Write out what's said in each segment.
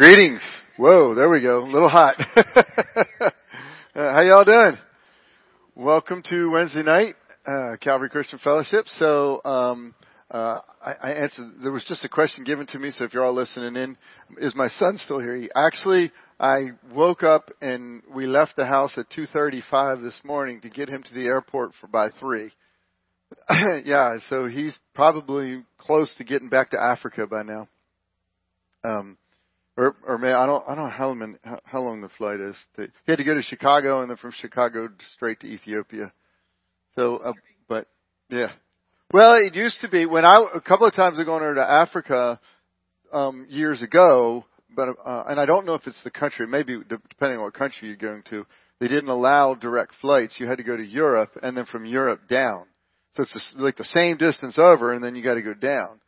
Greetings. Whoa, there we go. A little hot. uh, how y'all doing? Welcome to Wednesday night, uh, Calvary Christian Fellowship. So, um, uh, I, I answered, there was just a question given to me, so if you're all listening in, is my son still here? He, actually, I woke up and we left the house at 2.35 this morning to get him to the airport for by 3. yeah, so he's probably close to getting back to Africa by now. Um, or or may I don't I don't know how long how long the flight is. He had to go to Chicago and then from Chicago straight to Ethiopia. So, uh, but yeah. Well, it used to be when I a couple of times I've gone over to Africa um, years ago, but uh, and I don't know if it's the country. Maybe depending on what country you're going to, they didn't allow direct flights. You had to go to Europe and then from Europe down. So it's like the same distance over, and then you got to go down.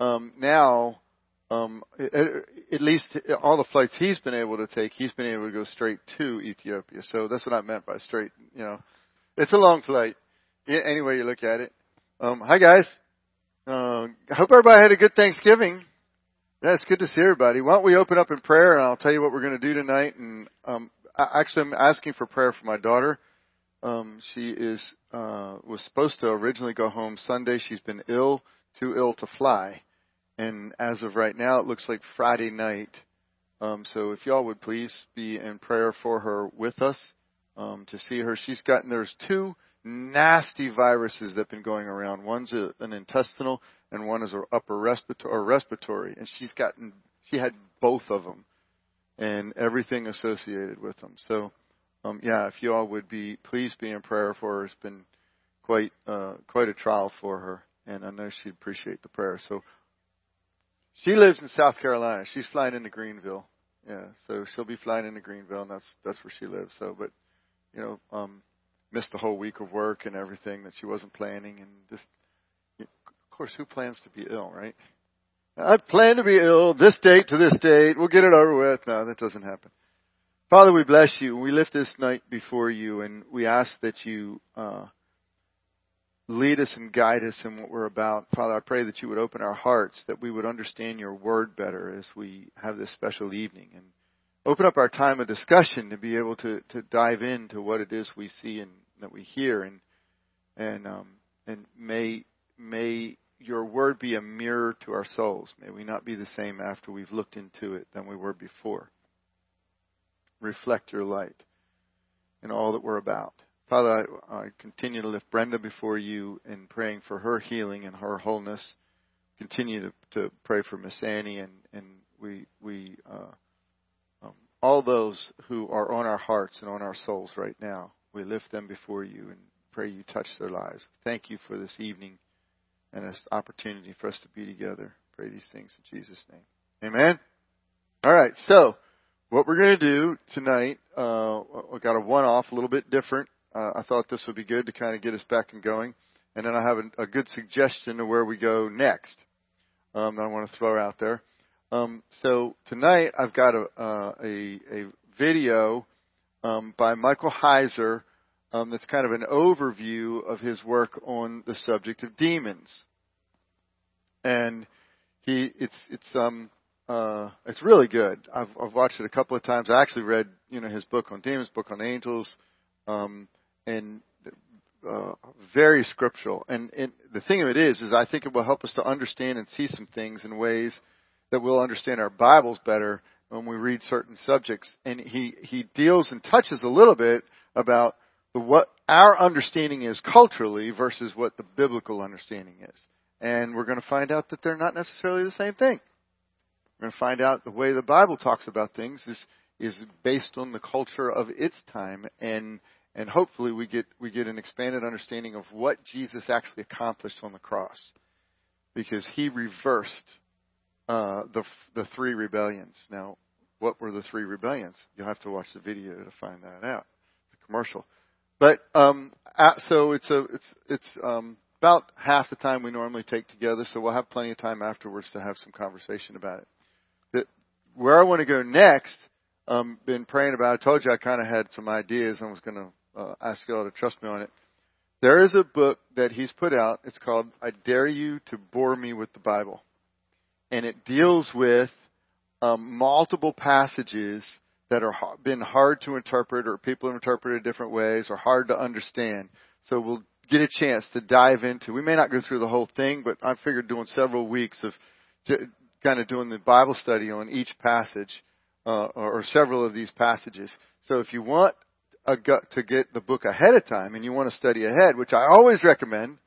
Um, now um, at least all the flights he's been able to take, he's been able to go straight to Ethiopia. So that's what I meant by straight. You know, it's a long flight. Any way you look at it. Um, hi guys. Uh, I hope everybody had a good Thanksgiving. Yeah, it's good to see everybody. Why don't we open up in prayer and I'll tell you what we're going to do tonight. And um, I, actually, I'm asking for prayer for my daughter. Um, she is uh, was supposed to originally go home Sunday. She's been ill, too ill to fly and as of right now, it looks like Friday night. Um, so if y'all would please be in prayer for her with us um, to see her. She's gotten there's two nasty viruses that've been going around. One's a, an intestinal, and one is an upper respiratory, or respiratory. And she's gotten she had both of them, and everything associated with them. So, um, yeah, if you all would be please be in prayer for her. It's been quite uh, quite a trial for her, and I know she'd appreciate the prayer. So she lives in South Carolina. She's flying into Greenville. Yeah, so she'll be flying into Greenville, and that's that's where she lives. So, but you know, um, missed a whole week of work and everything that she wasn't planning, and just, you know, of course, who plans to be ill, right? I plan to be ill this date to this date. We'll get it over with. No, that doesn't happen. Father, we bless you. We lift this night before you, and we ask that you uh, lead us and guide us in what we're about. Father, I pray that you would open our hearts, that we would understand your word better as we have this special evening and open up our time of discussion to be able to, to dive into what it is we see and that we hear and and um, and may may your word be a mirror to our souls. May we not be the same after we've looked into it than we were before. Reflect your light in all that we're about. Father, I, I continue to lift Brenda before you in praying for her healing and her wholeness. Continue to, to pray for Miss Annie and, and we, we, uh, um, all those who are on our hearts and on our souls right now. We lift them before you and pray you touch their lives. Thank you for this evening and this opportunity for us to be together. Pray these things in Jesus' name. Amen. All right. So what we're going to do tonight, uh, we got a one-off, a little bit different uh, I thought this would be good to kind of get us back and going. And then I have a, a good suggestion of where we go next um, that I want to throw out there. Um, so tonight I've got a, uh, a, a video um, by Michael Heiser um, that's kind of an overview of his work on the subject of demons. And he, it's, it's, um, uh, it's really good. I've, I've watched it a couple of times. I actually read, you know, his book on demons, book on angels, um, and uh, very scriptural. And, and the thing of it is, is I think it will help us to understand and see some things in ways that we'll understand our Bibles better when we read certain subjects. And he he deals and touches a little bit about what our understanding is culturally versus what the biblical understanding is. And we're going to find out that they're not necessarily the same thing. We're going to find out the way the Bible talks about things is is based on the culture of its time and and hopefully we get we get an expanded understanding of what Jesus actually accomplished on the cross, because he reversed uh, the the three rebellions. Now, what were the three rebellions? You'll have to watch the video to find that out. The commercial, but um, so it's a it's it's um, about half the time we normally take together, so we'll have plenty of time afterwards to have some conversation about it. But where I want to go next, um, been praying about. I told you I kind of had some ideas. I was going to uh, ask you all to trust me on it. There is a book that he's put out. It's called I Dare You to Bore Me with the Bible. And it deals with um, multiple passages that are been hard to interpret or people have interpreted different ways or hard to understand. So we'll get a chance to dive into. We may not go through the whole thing, but I figured doing several weeks of kind of doing the Bible study on each passage uh, or several of these passages. So if you want a, to get the book ahead of time and you want to study ahead, which I always recommend,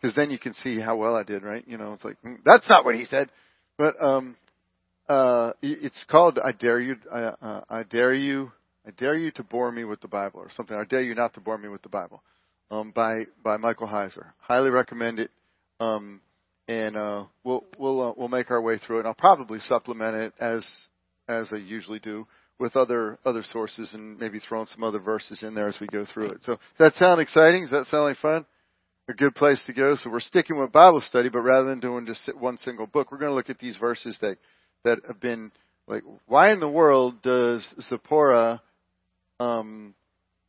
because then you can see how well I did, right? You know, it's like mm, that's not what he said, but um, uh, it's called "I Dare You." Uh, uh, I dare you. I dare you to bore me with the Bible, or something. I dare you not to bore me with the Bible, um, by by Michael Heiser. Highly recommend it. Um, and uh, we'll we'll uh, we'll make our way through it. I'll probably supplement it as as I usually do with other other sources and maybe throwing some other verses in there as we go through it. So does that sound exciting? Does that sound like fun? A good place to go. So we're sticking with Bible study, but rather than doing just one single book, we're going to look at these verses that that have been like, why in the world does Zipporah um,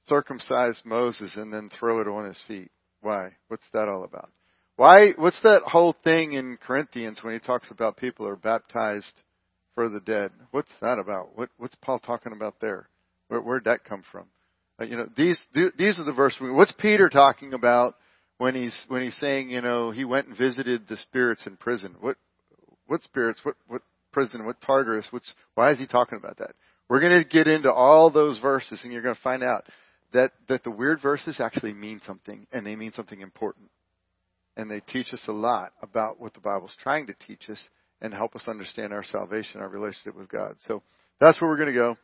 circumcise Moses and then throw it on his feet? Why? What's that all about? Why? What's that whole thing in Corinthians when he talks about people are baptized for the dead? What's that about? What, what's Paul talking about there? Where, where'd that come from? Uh, you know, these these are the verses. What's Peter talking about when he's when he's saying, you know, he went and visited the spirits in prison? What what spirits? What what prison? What Tartarus? What's why is he talking about that? We're going to get into all those verses, and you're going to find out that that the weird verses actually mean something, and they mean something important and they teach us a lot about what the Bible's trying to teach us and help us understand our salvation, our relationship with God. So that's where we're going to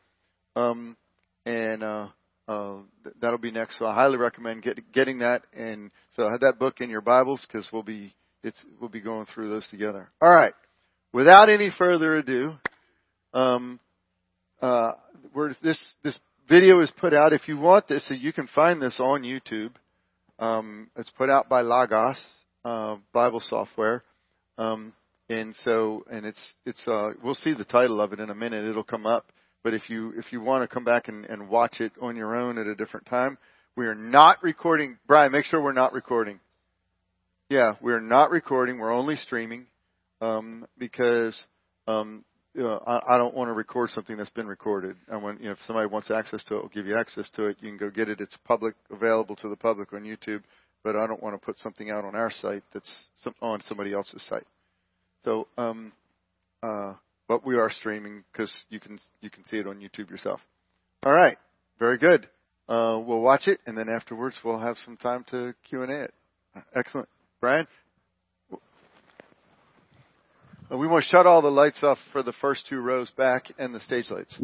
go, um, and uh, uh, that'll be next. So I highly recommend get, getting that, and so have that book in your Bibles because we'll be it's we'll be going through those together. All right. Without any further ado, um, uh, this this video is put out. If you want this, you can find this on YouTube. Um, it's put out by Logos uh, Bible software. Um, and so, and it's, it's, uh, we'll see the title of it in a minute. It'll come up. But if you, if you want to come back and, and watch it on your own at a different time, we are not recording. Brian, make sure we're not recording. Yeah, we're not recording. We're only streaming, um, because, um, you know, I, I don't want to record something that's been recorded. I want, you know, if somebody wants access to it, we'll give you access to it. You can go get it. It's public, available to the public on YouTube but I don't want to put something out on our site that's on somebody else's site. So, um, uh, but we are streaming because you can you can see it on YouTube yourself. All right, very good. Uh, we'll watch it, and then afterwards we'll have some time to Q and A it. Excellent, Brian. Uh, we want to shut all the lights off for the first two rows back and the stage lights.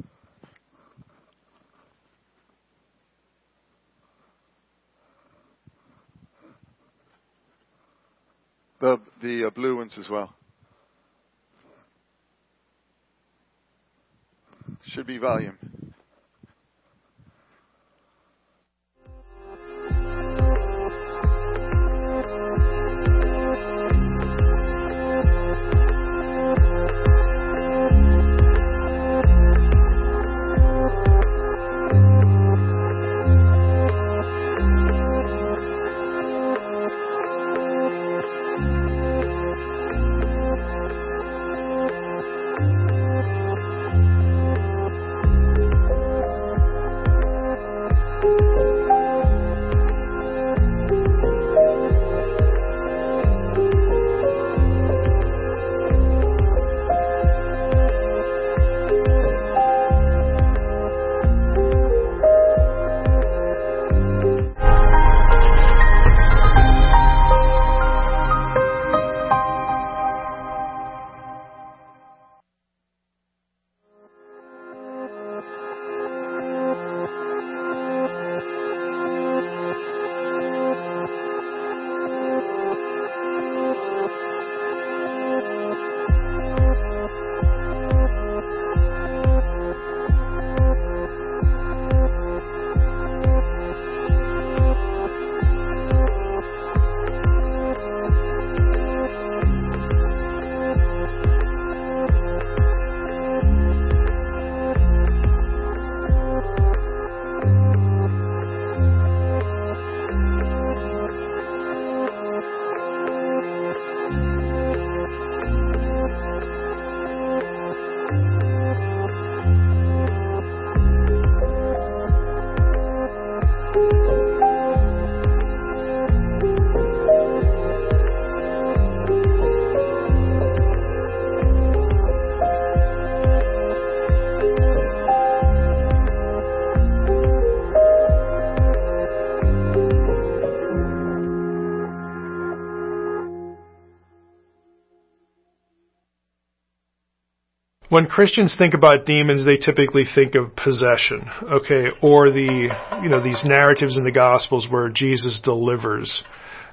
The the uh, blue ones as well. Should be volume. When Christians think about demons, they typically think of possession, okay, or the, you know, these narratives in the Gospels where Jesus delivers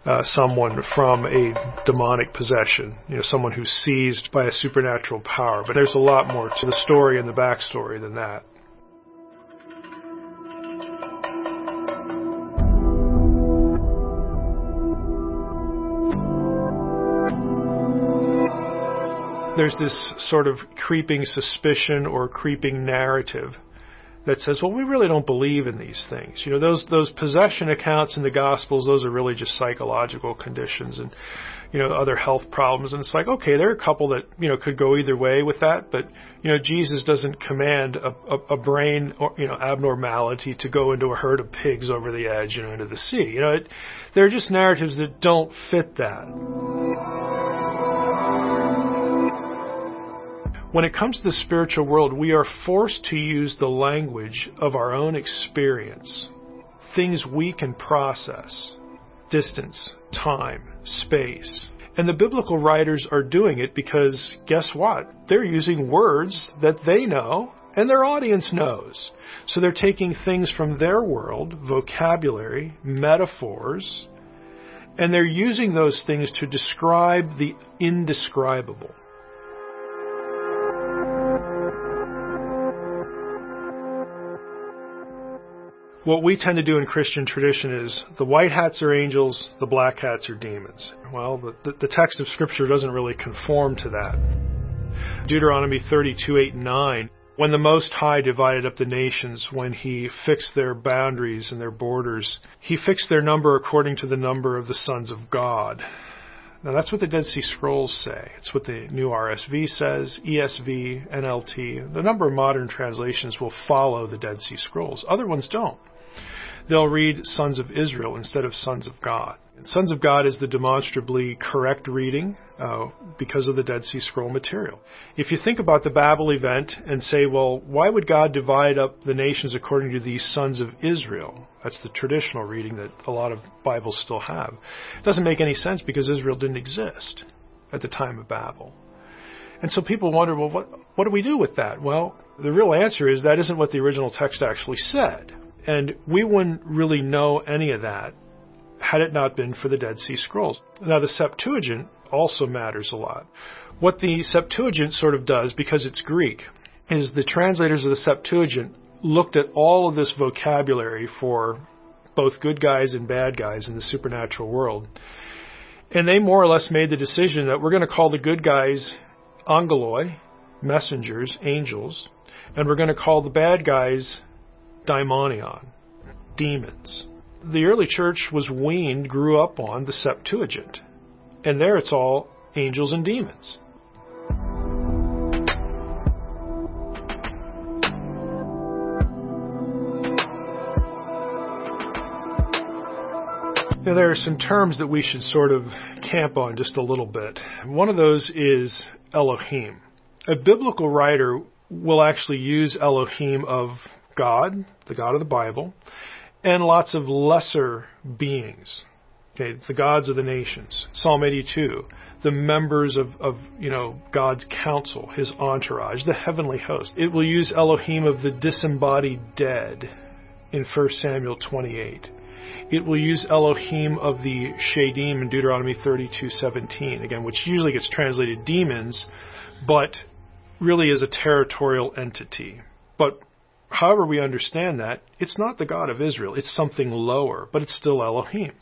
uh, someone from a demonic possession, you know, someone who's seized by a supernatural power. But there's a lot more to the story and the backstory than that. There's this sort of creeping suspicion or creeping narrative that says, well, we really don't believe in these things. You know, those those possession accounts in the Gospels, those are really just psychological conditions and you know other health problems. And it's like, okay, there are a couple that you know could go either way with that, but you know, Jesus doesn't command a, a, a brain or you know abnormality to go into a herd of pigs over the edge, you know, into the sea. You know, it, they're just narratives that don't fit that. When it comes to the spiritual world, we are forced to use the language of our own experience, things we can process distance, time, space. And the biblical writers are doing it because guess what? They're using words that they know and their audience knows. So they're taking things from their world, vocabulary, metaphors, and they're using those things to describe the indescribable. What we tend to do in Christian tradition is the white hats are angels, the black hats are demons. Well, the, the, text of Scripture doesn't really conform to that. Deuteronomy 32, 8, and 9, when the Most High divided up the nations, when He fixed their boundaries and their borders, He fixed their number according to the number of the sons of God. Now that's what the Dead Sea Scrolls say. It's what the new RSV says, ESV, NLT. The number of modern translations will follow the Dead Sea Scrolls. Other ones don't they'll read Sons of Israel instead of Sons of God. And Sons of God is the demonstrably correct reading uh, because of the Dead Sea Scroll material. If you think about the Babel event and say, well, why would God divide up the nations according to these sons of Israel? That's the traditional reading that a lot of Bibles still have. It doesn't make any sense because Israel didn't exist at the time of Babel. And so people wonder, well, what, what do we do with that? Well, the real answer is that isn't what the original text actually said. And we wouldn't really know any of that had it not been for the Dead Sea Scrolls. Now, the Septuagint also matters a lot. What the Septuagint sort of does, because it's Greek, is the translators of the Septuagint looked at all of this vocabulary for both good guys and bad guys in the supernatural world. And they more or less made the decision that we're going to call the good guys angeloi, messengers, angels, and we're going to call the bad guys daimonion, demons. The early church was weaned, grew up on the Septuagint. And there it's all angels and demons. Now, there are some terms that we should sort of camp on just a little bit. One of those is Elohim. A biblical writer will actually use Elohim of God, the God of the Bible, and lots of lesser beings. Okay, the gods of the nations. Psalm 82, the members of, of, you know, God's council, his entourage, the heavenly host. It will use Elohim of the disembodied dead in 1 Samuel 28. It will use Elohim of the Shadim in Deuteronomy 32:17, again, which usually gets translated demons, but really is a territorial entity. But however we understand that, it's not the God of Israel. It's something lower, but it's still Elohim.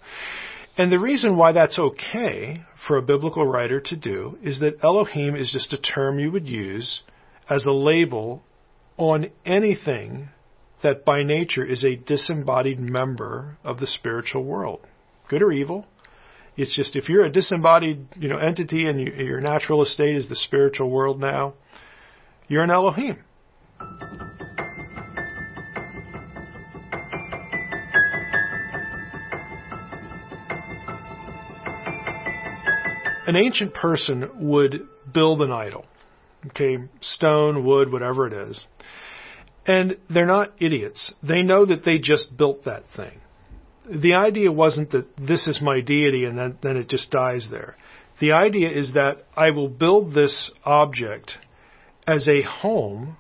And the reason why that's okay for a biblical writer to do is that Elohim is just a term you would use as a label on anything that by nature is a disembodied member of the spiritual world, good or evil. It's just if you're a disembodied, you know, entity and you, your natural estate is the spiritual world now, you're an Elohim. An ancient person would build an idol, okay, stone, wood, whatever it is, and they're not idiots. They know that they just built that thing. The idea wasn't that this is my deity and then, then it just dies there. The idea is that I will build this object as a home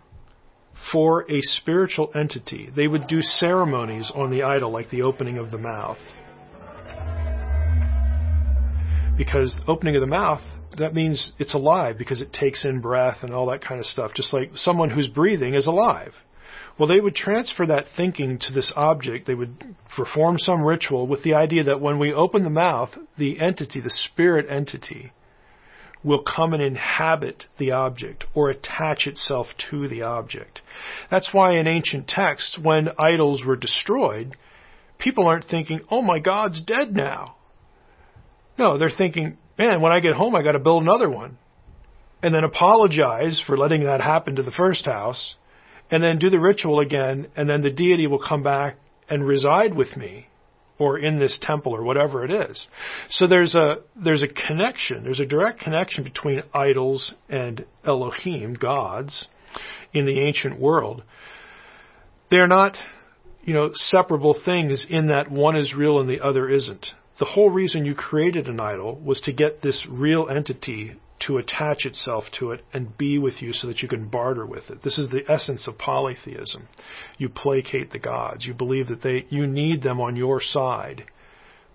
for a spiritual entity. They would do ceremonies on the idol, like the opening of the mouth. Because opening of the mouth, that means it's alive because it takes in breath and all that kind of stuff, just like someone who's breathing is alive. Well, they would transfer that thinking to this object. They would perform some ritual with the idea that when we open the mouth, the entity, the spirit entity, will come and inhabit the object or attach itself to the object. That's why in ancient texts, when idols were destroyed, people aren't thinking, oh my God's dead now. No, they're thinking, man, when I get home, I got to build another one. And then apologize for letting that happen to the first house, and then do the ritual again, and then the deity will come back and reside with me or in this temple or whatever it is. So there's a there's a connection, there's a direct connection between idols and Elohim, gods, in the ancient world. They're not, you know, separable things in that one is real and the other isn't. The whole reason you created an idol was to get this real entity to attach itself to it and be with you so that you can barter with it. This is the essence of polytheism. You placate the gods. You believe that they you need them on your side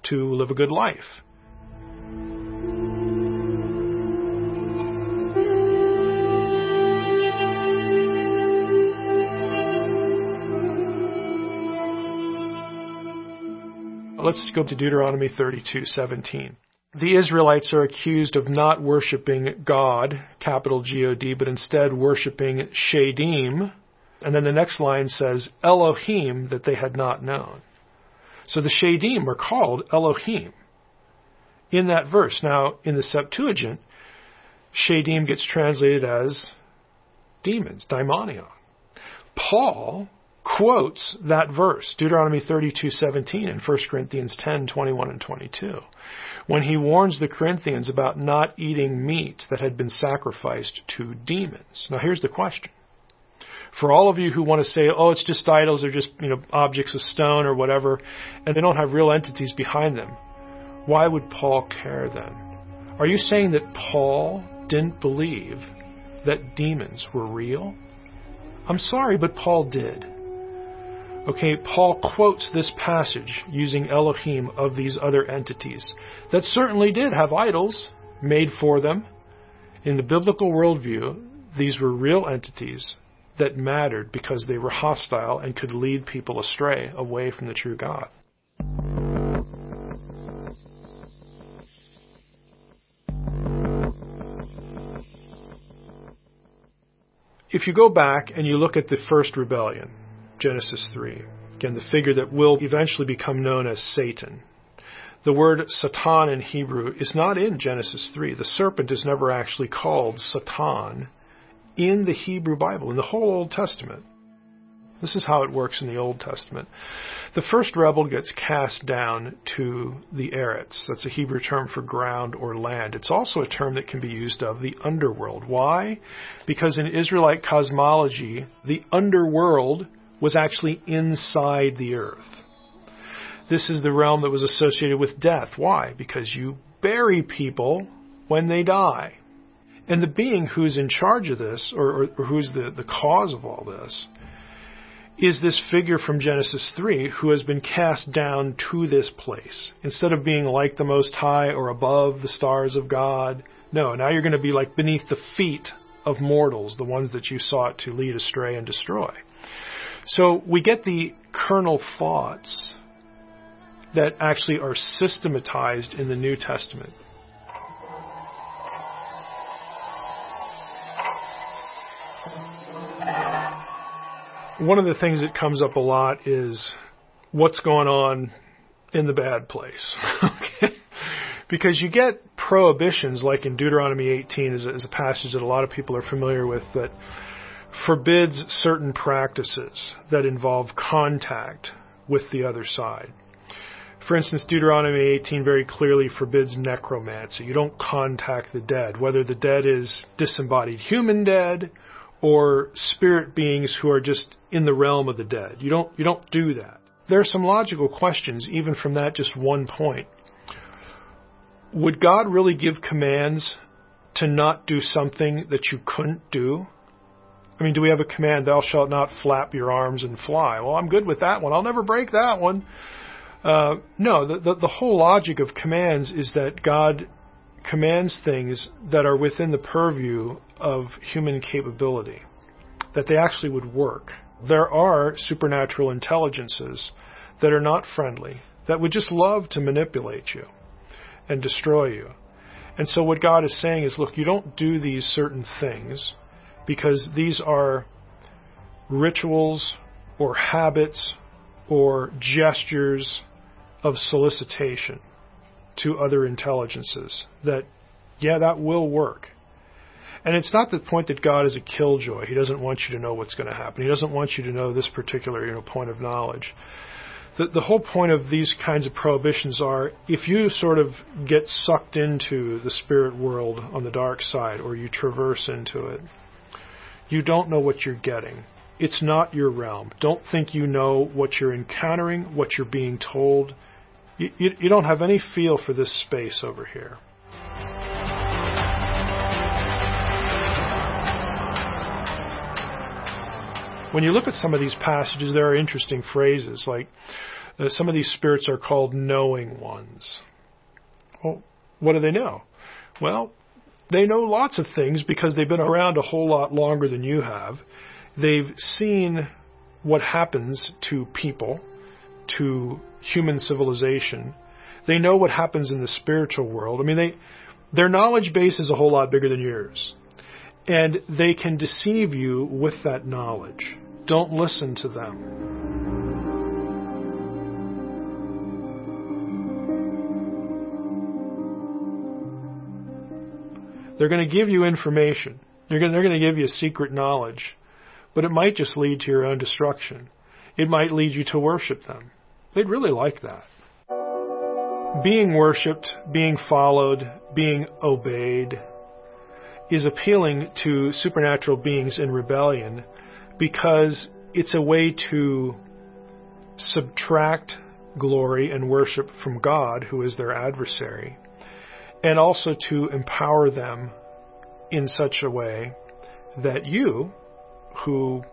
to live a good life. Let's go to Deuteronomy 32:17 the Israelites are accused of not worshiping God, capital G O D, but instead worshiping Shadim. And then the next line says Elohim that they had not known. So the Shadim are called Elohim in that verse. Now, in the Septuagint, Shadim gets translated as demons, daimonion. Paul quotes that verse, Deuteronomy 32:17 and 1 Corinthians 10:21 and 22 when he warns the Corinthians about not eating meat that had been sacrificed to demons. Now here's the question. For all of you who want to say, oh, it's just idols or just, you know, objects of stone or whatever, and they don't have real entities behind them, why would Paul care then? Are you saying that Paul didn't believe that demons were real? I'm sorry, but Paul did. Okay, Paul quotes this passage using Elohim of these other entities that certainly did have idols made for them. In the biblical worldview, these were real entities that mattered because they were hostile and could lead people astray away from the true God. If you go back and you look at the first rebellion, Genesis 3. Again, the figure that will eventually become known as Satan. The word Satan in Hebrew is not in Genesis 3. The serpent is never actually called Satan in the Hebrew Bible, in the whole Old Testament. This is how it works in the Old Testament. The first rebel gets cast down to the Eretz. That's a Hebrew term for ground or land. It's also a term that can be used of the underworld. Why? Because in Israelite cosmology, the underworld was actually inside the earth. This is the realm that was associated with death. Why? Because you bury people when they die. And the being who's in charge of this, or, or, or who's the, the cause of all this, is this figure from Genesis 3 who has been cast down to this place. Instead of being like the Most High or above the stars of God, no, now you're going to be like beneath the feet of mortals, the ones that you sought to lead astray and destroy. So we get the kernel thoughts that actually are systematized in the New Testament. One of the things that comes up a lot is what's going on in the bad place. okay? Because you get prohibitions, like in Deuteronomy 18, is a, is a passage that a lot of people are familiar with, that forbids certain practices that involve contact with the other side. For instance, Deuteronomy 18 very clearly forbids necromancy. You don't contact the dead, whether the dead is disembodied human dead or spirit beings who are just in the realm of the dead. You don't, you don't do that. There are some logical questions, even from that just one point. Would God really give commands to not do something that you couldn't do? I mean, do we have a command, thou shalt not flap your arms and fly? Well, I'm good with that one. I'll never break that one. Uh, no, the, the, the whole logic of commands is that God commands things that are within the purview of human capability, that they actually would work. There are supernatural intelligences that are not friendly, that would just love to manipulate you and destroy you. And so what God is saying is, look, you don't do these certain things because these are rituals or habits or gestures of solicitation to other intelligences that, yeah, that will work. And it's not the point that God is a killjoy. He doesn't want you to know what's going to happen. He doesn't want you to know this particular you know, point of knowledge. The, the whole point of these kinds of prohibitions are if you sort of get sucked into the spirit world on the dark side or you traverse into it, you don't know what you're getting. It's not your realm. Don't think you know what you're encountering, what you're being told. You, you, you don't have any feel for this space over here. When you look at some of these passages, there are interesting phrases like uh, some of these spirits are called knowing ones. Well, what do they know? Well, they know lots of things because they've been around a whole lot longer than you have. They've seen what happens to people, to human civilization. They know what happens in the spiritual world. I mean, they, their knowledge base is a whole lot bigger than yours. And they can deceive you with that knowledge. Don't listen to them. They're going to give you information. They're going, they're going to give you secret knowledge. But it might just lead to your own destruction. It might lead you to worship them. They'd really like that. Being worshiped, being followed, being obeyed is appealing to supernatural beings in rebellion because it's a way to subtract glory and worship from God, who is their adversary, and also to empower them in such a way that you, who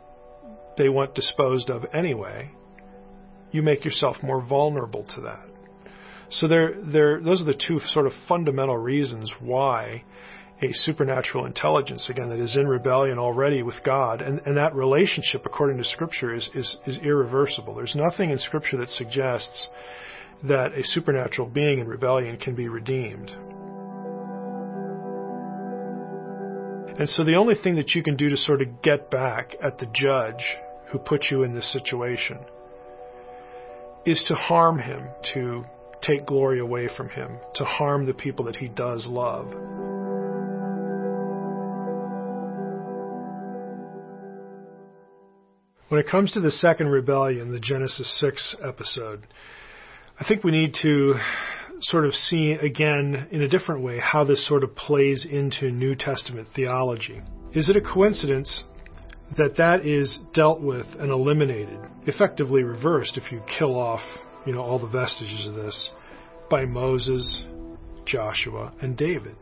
they want disposed of anyway, you make yourself more vulnerable to that. So those are the two sort of fundamental reasons why a supernatural intelligence, again, that is in rebellion already with God, and, and that relationship, according to Scripture, is, is, is irreversible. There's nothing in Scripture that suggests that a supernatural being in rebellion can be redeemed. And so the only thing that you can do to sort of get back at the judge who put you in this situation is to harm him, to take glory away from him, to harm the people that he does love. When it comes to the second rebellion, the Genesis 6 episode, I think we need to sort of see again in a different way how this sort of plays into New Testament theology. Is it a coincidence that that is dealt with and eliminated, effectively reversed if you kill off, you know, all the vestiges of this by Moses, Joshua, and David?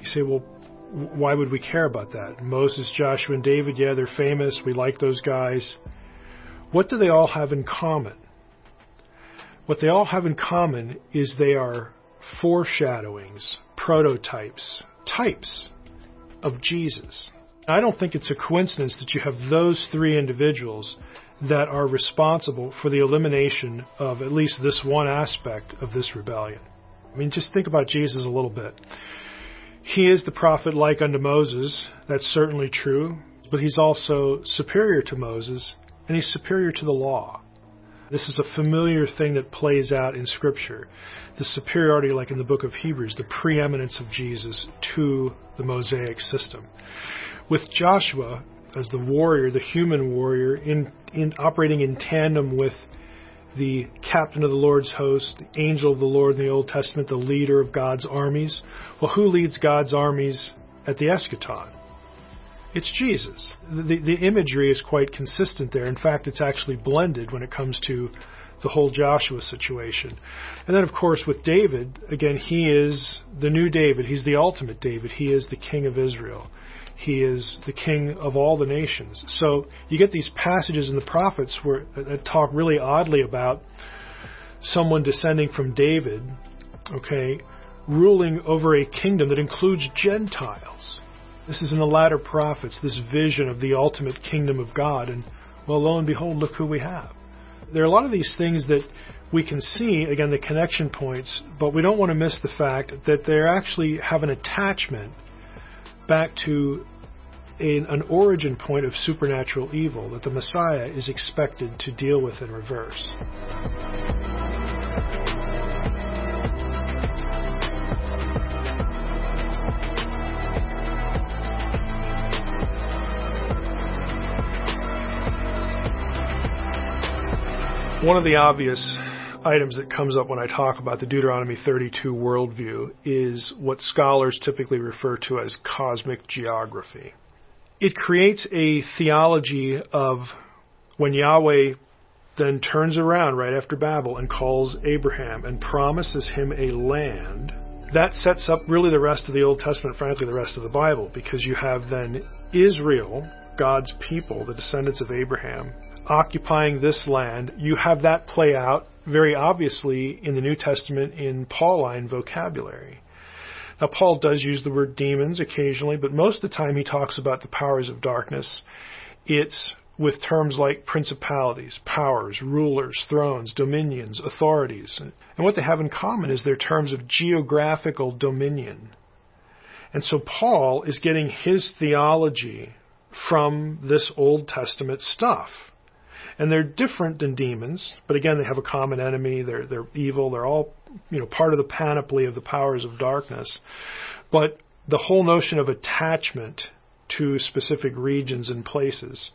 You say, well, why would we care about that? Moses, Joshua, and David, yeah, they're famous. We like those guys. What do they all have in common? What they all have in common is they are foreshadowings, prototypes, types of Jesus. I don't think it's a coincidence that you have those three individuals that are responsible for the elimination of at least this one aspect of this rebellion. I mean, just think about Jesus a little bit. He is the prophet like unto Moses. That's certainly true. But he's also superior to Moses, and he's superior to the law. This is a familiar thing that plays out in Scripture. The superiority, like in the book of Hebrews, the preeminence of Jesus to the Mosaic system. With Joshua as the warrior, the human warrior, in, in operating in tandem with the captain of the Lord's host, the angel of the Lord in the Old Testament, the leader of God's armies. Well, who leads God's armies at the eschaton? It's Jesus. The, the imagery is quite consistent there. In fact, it's actually blended when it comes to the whole Joshua situation. And then, of course, with David, again, he is the new David. He's the ultimate David. He is the king of Israel. He is the king of all the nations. So you get these passages in the prophets where that talk really oddly about someone descending from David, okay, ruling over a kingdom that includes Gentiles. This is in the latter prophets, this vision of the ultimate kingdom of God. And well, lo and behold, look who we have. There are a lot of these things that we can see, again, the connection points, but we don't want to miss the fact that they actually have an attachment back to a, an origin point of supernatural evil that the Messiah is expected to deal with in reverse. One of the obvious items that comes up when I talk about the Deuteronomy 32 worldview is what scholars typically refer to as cosmic geography. It creates a theology of when Yahweh then turns around right after Babel and calls Abraham and promises him a land. That sets up really the rest of the Old Testament, frankly, the rest of the Bible, because you have then Israel, God's people, the descendants of Abraham, occupying this land. You have that play out very obviously in the New Testament in Pauline vocabulary. Now, Paul does use the word demons occasionally, but most of the time he talks about the powers of darkness. It's with terms like principalities, powers, rulers, thrones, dominions, authorities. And what they have in common is their terms of geographical dominion. And so Paul is getting his theology from this Old Testament stuff and they're different than demons, but again, they have a common enemy. They're they're evil. They're all you know part of the panoply of the powers of darkness. But the whole notion of attachment to specific regions and places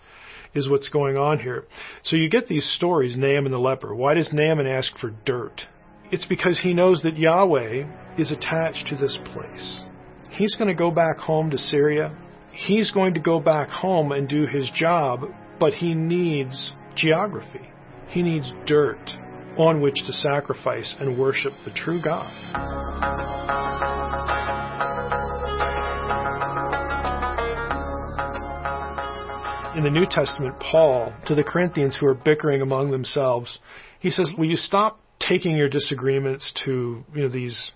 is what's going on here. So you get these stories, Naaman the leper. Why does Naaman ask for dirt? It's because he knows that Yahweh is attached to this place. He's going to go back home to Syria. He's going to go back home and do his job, but he needs geography. He needs dirt on which to sacrifice and worship the true God. In the New Testament, Paul, to the Corinthians who are bickering among themselves, he says, Will you stop taking your disagreements to you know, these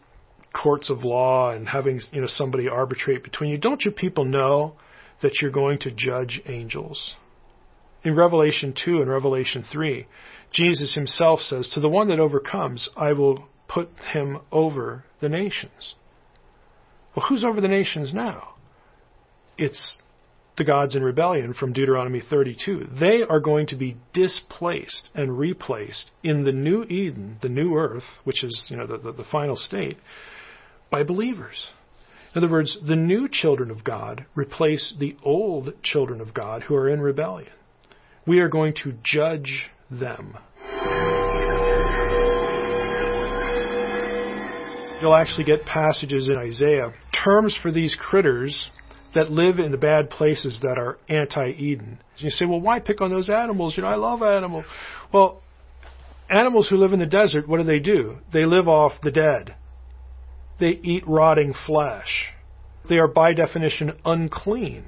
courts of law and having you know, somebody arbitrate between you? Don't you people know that you're going to judge angels? In Revelation 2 and Revelation 3, Jesus himself says, To the one that overcomes, I will put him over the nations. Well, who's over the nations now? It's the gods in rebellion from Deuteronomy 32. They are going to be displaced and replaced in the new Eden, the new earth, which is you know the, the, the final state, by believers. In other words, the new children of God replace the old children of God who are in rebellion we are going to judge them. You'll actually get passages in Isaiah, terms for these critters that live in the bad places that are anti-Eden. You say, well, why pick on those animals? You know, I love animals. Well, animals who live in the desert, what do they do? They live off the dead. They eat rotting flesh. They are by definition unclean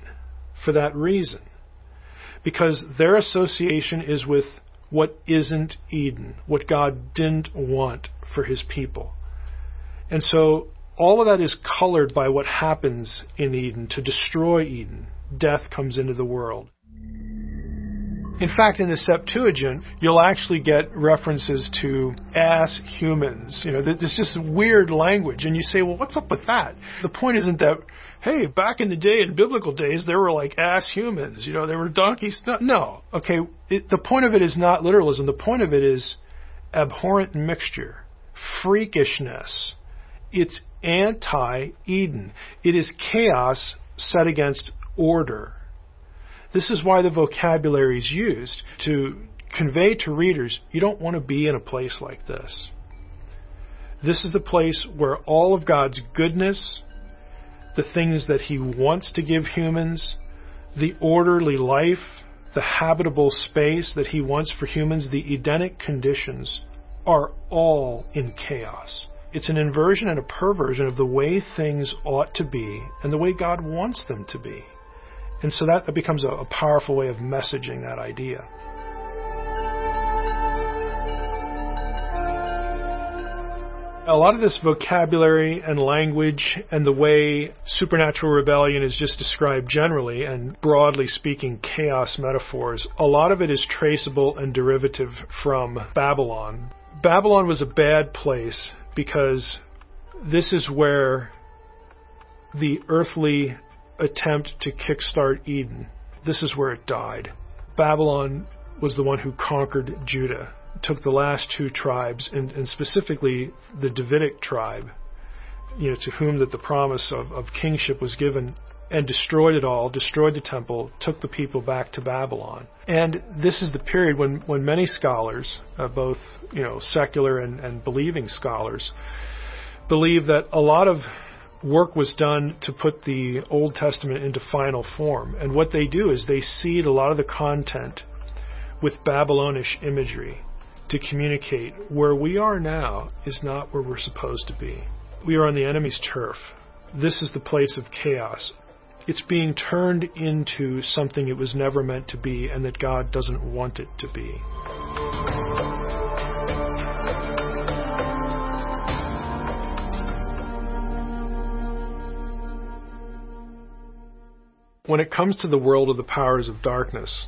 for that reason because their association is with what isn't Eden, what God didn't want for his people. And so all of that is colored by what happens in Eden to destroy Eden. Death comes into the world. In fact, in the Septuagint, you'll actually get references to as humans. You know, there's just weird language, and you say, well, what's up with that? The point isn't that hey, back in the day, in biblical days, there were like ass humans. You know, there were donkeys. No, no. okay. It, the point of it is not literalism. The point of it is abhorrent mixture, freakishness. It's anti-Eden. It is chaos set against order. This is why the vocabulary is used to convey to readers you don't want to be in a place like this. This is the place where all of God's goodness, the things that He wants to give humans, the orderly life, the habitable space that He wants for humans, the Edenic conditions are all in chaos. It's an inversion and a perversion of the way things ought to be and the way God wants them to be. And so that, that becomes a, a powerful way of messaging that idea. A lot of this vocabulary and language and the way supernatural rebellion is just described generally and broadly speaking chaos metaphors, a lot of it is traceable and derivative from Babylon. Babylon was a bad place because this is where the earthly attempt to kickstart Eden, this is where it died. Babylon was the one who conquered Judah took the last two tribes, and, and specifically the Davidic tribe, you know, to whom that the promise of, of kingship was given, and destroyed it all, destroyed the temple, took the people back to Babylon. And this is the period when, when many scholars, uh, both you know secular and, and believing scholars, believe that a lot of work was done to put the Old Testament into final form. And what they do is they seed a lot of the content with Babylonish imagery to communicate where we are now is not where we're supposed to be. We are on the enemy's turf. This is the place of chaos. It's being turned into something it was never meant to be and that God doesn't want it to be. When it comes to the world of the powers of darkness,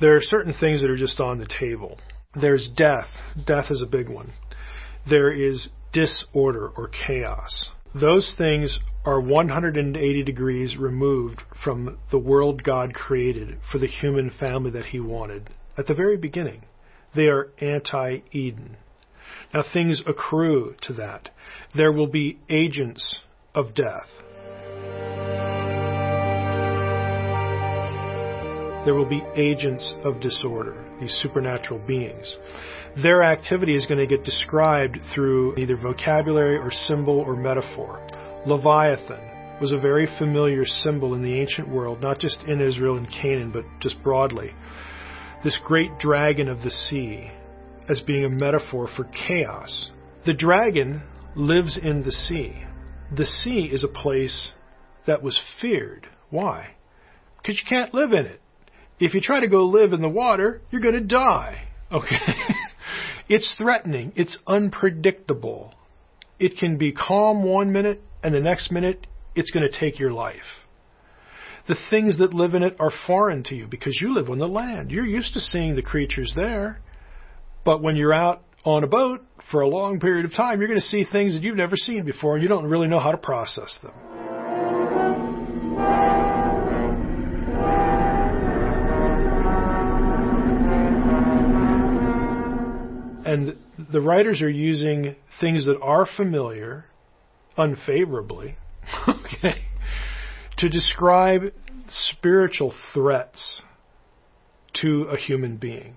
there are certain things that are just on the table. There's death. Death is a big one. There is disorder or chaos. Those things are 180 degrees removed from the world God created for the human family that He wanted at the very beginning. They are anti Eden. Now, things accrue to that. There will be agents of death. There will be agents of disorder, these supernatural beings. Their activity is going to get described through either vocabulary or symbol or metaphor. Leviathan was a very familiar symbol in the ancient world, not just in Israel and Canaan, but just broadly. This great dragon of the sea as being a metaphor for chaos. The dragon lives in the sea. The sea is a place that was feared. Why? Because you can't live in it. If you try to go live in the water, you're going to die. Okay? it's threatening. It's unpredictable. It can be calm one minute, and the next minute, it's going to take your life. The things that live in it are foreign to you because you live on the land. You're used to seeing the creatures there. But when you're out on a boat for a long period of time, you're going to see things that you've never seen before, and you don't really know how to process them. And the writers are using things that are familiar unfavorably, okay, to describe spiritual threats to a human being.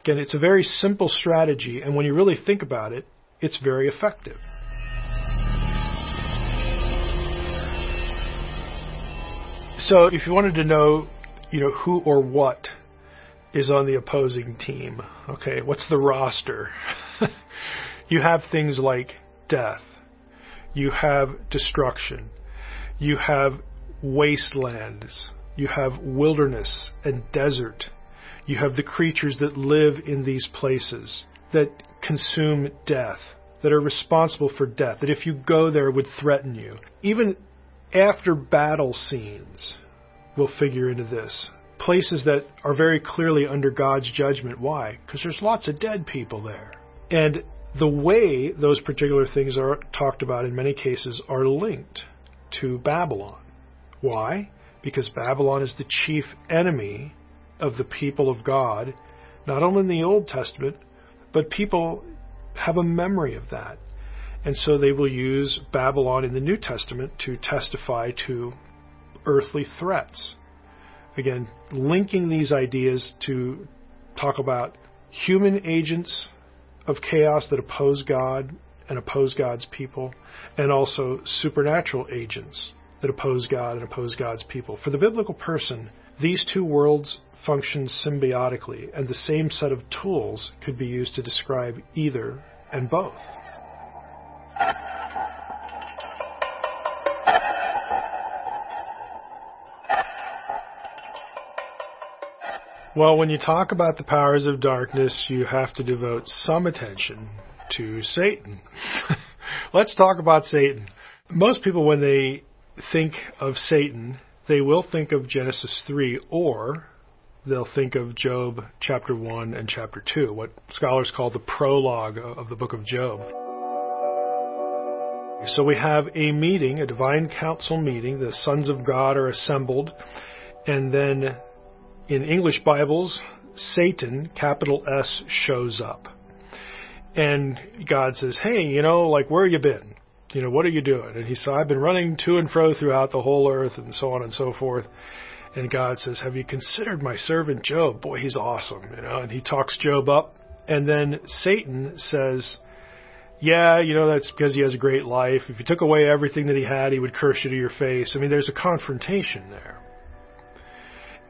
Again, it's a very simple strategy, and when you really think about it, it's very effective. So, if you wanted to know, you know, who or what is on the opposing team. Okay, what's the roster? you have things like death, you have destruction, you have wastelands, you have wilderness and desert, you have the creatures that live in these places that consume death, that are responsible for death, that if you go there would threaten you. Even after battle scenes will figure into this places that are very clearly under God's judgment. Why? Because there's lots of dead people there. And the way those particular things are talked about in many cases are linked to Babylon. Why? Because Babylon is the chief enemy of the people of God, not only in the Old Testament, but people have a memory of that. And so they will use Babylon in the New Testament to testify to earthly threats again, linking these ideas to talk about human agents of chaos that oppose God and oppose God's people, and also supernatural agents that oppose God and oppose God's people. For the biblical person, these two worlds function symbiotically, and the same set of tools could be used to describe either and both. Well, when you talk about the powers of darkness, you have to devote some attention to Satan. Let's talk about Satan. Most people, when they think of Satan, they will think of Genesis 3 or they'll think of Job chapter 1 and chapter 2, what scholars call the prologue of the book of Job. So we have a meeting, a divine council meeting. The sons of God are assembled. And then in English Bibles, Satan, capital S, shows up. And God says, Hey, you know, like, where you been? You know, what are you doing? And he said, I've been running to and fro throughout the whole earth and so on and so forth. And God says, Have you considered my servant Job? Boy, he's awesome, you know, and he talks Job up. And then Satan says, Yeah, you know, that's because he has a great life. If you took away everything that he had, he would curse you to your face. I mean, there's a confrontation there.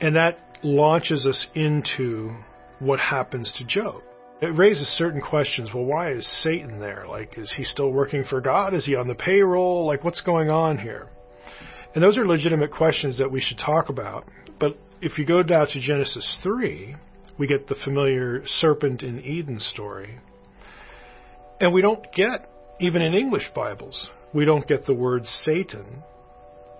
And that launches us into what happens to Job. It raises certain questions. Well, why is Satan there? Like, is he still working for God? Is he on the payroll? Like, what's going on here? And those are legitimate questions that we should talk about. But if you go down to Genesis 3, we get the familiar serpent in Eden story. And we don't get, even in English Bibles, we don't get the word Satan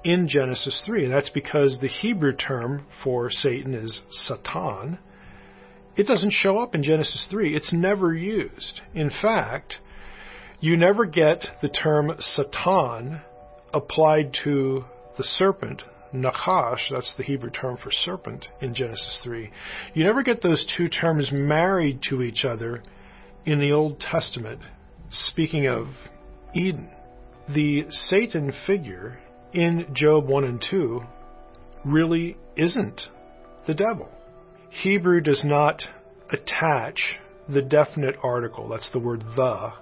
in Genesis 3. And that's because the Hebrew term for Satan is Satan. It doesn't show up in Genesis 3. It's never used. In fact, you never get the term Satan applied to the serpent, Nachash, that's the Hebrew term for serpent in Genesis 3. You never get those two terms married to each other in the Old Testament, speaking of Eden. The Satan figure in Job 1 and 2 really isn't the devil. Hebrew does not attach the definite article, that's the word the,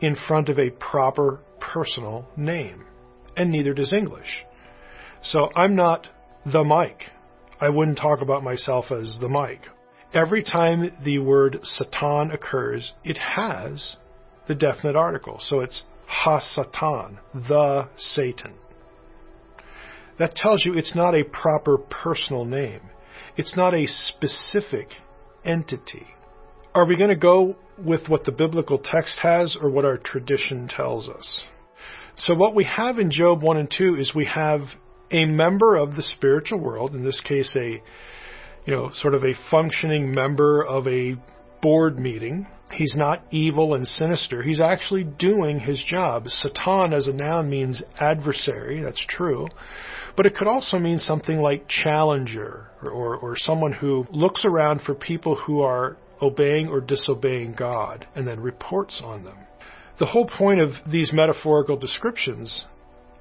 in front of a proper personal name, and neither does English. So I'm not the Mike. I wouldn't talk about myself as the Mike. Every time the word Satan occurs, it has the definite article. So it's Ha-Satan, the Satan. That tells you it's not a proper personal name. It's not a specific entity. Are we going to go with what the biblical text has or what our tradition tells us? So what we have in Job 1 and 2 is we have a member of the spiritual world, in this case, a you know, sort of a functioning member of a board meeting. He's not evil and sinister. He's actually doing his job. Satan as a noun means adversary. That's true. But it could also mean something like challenger or, or, or someone who looks around for people who are obeying or disobeying God and then reports on them. The whole point of these metaphorical descriptions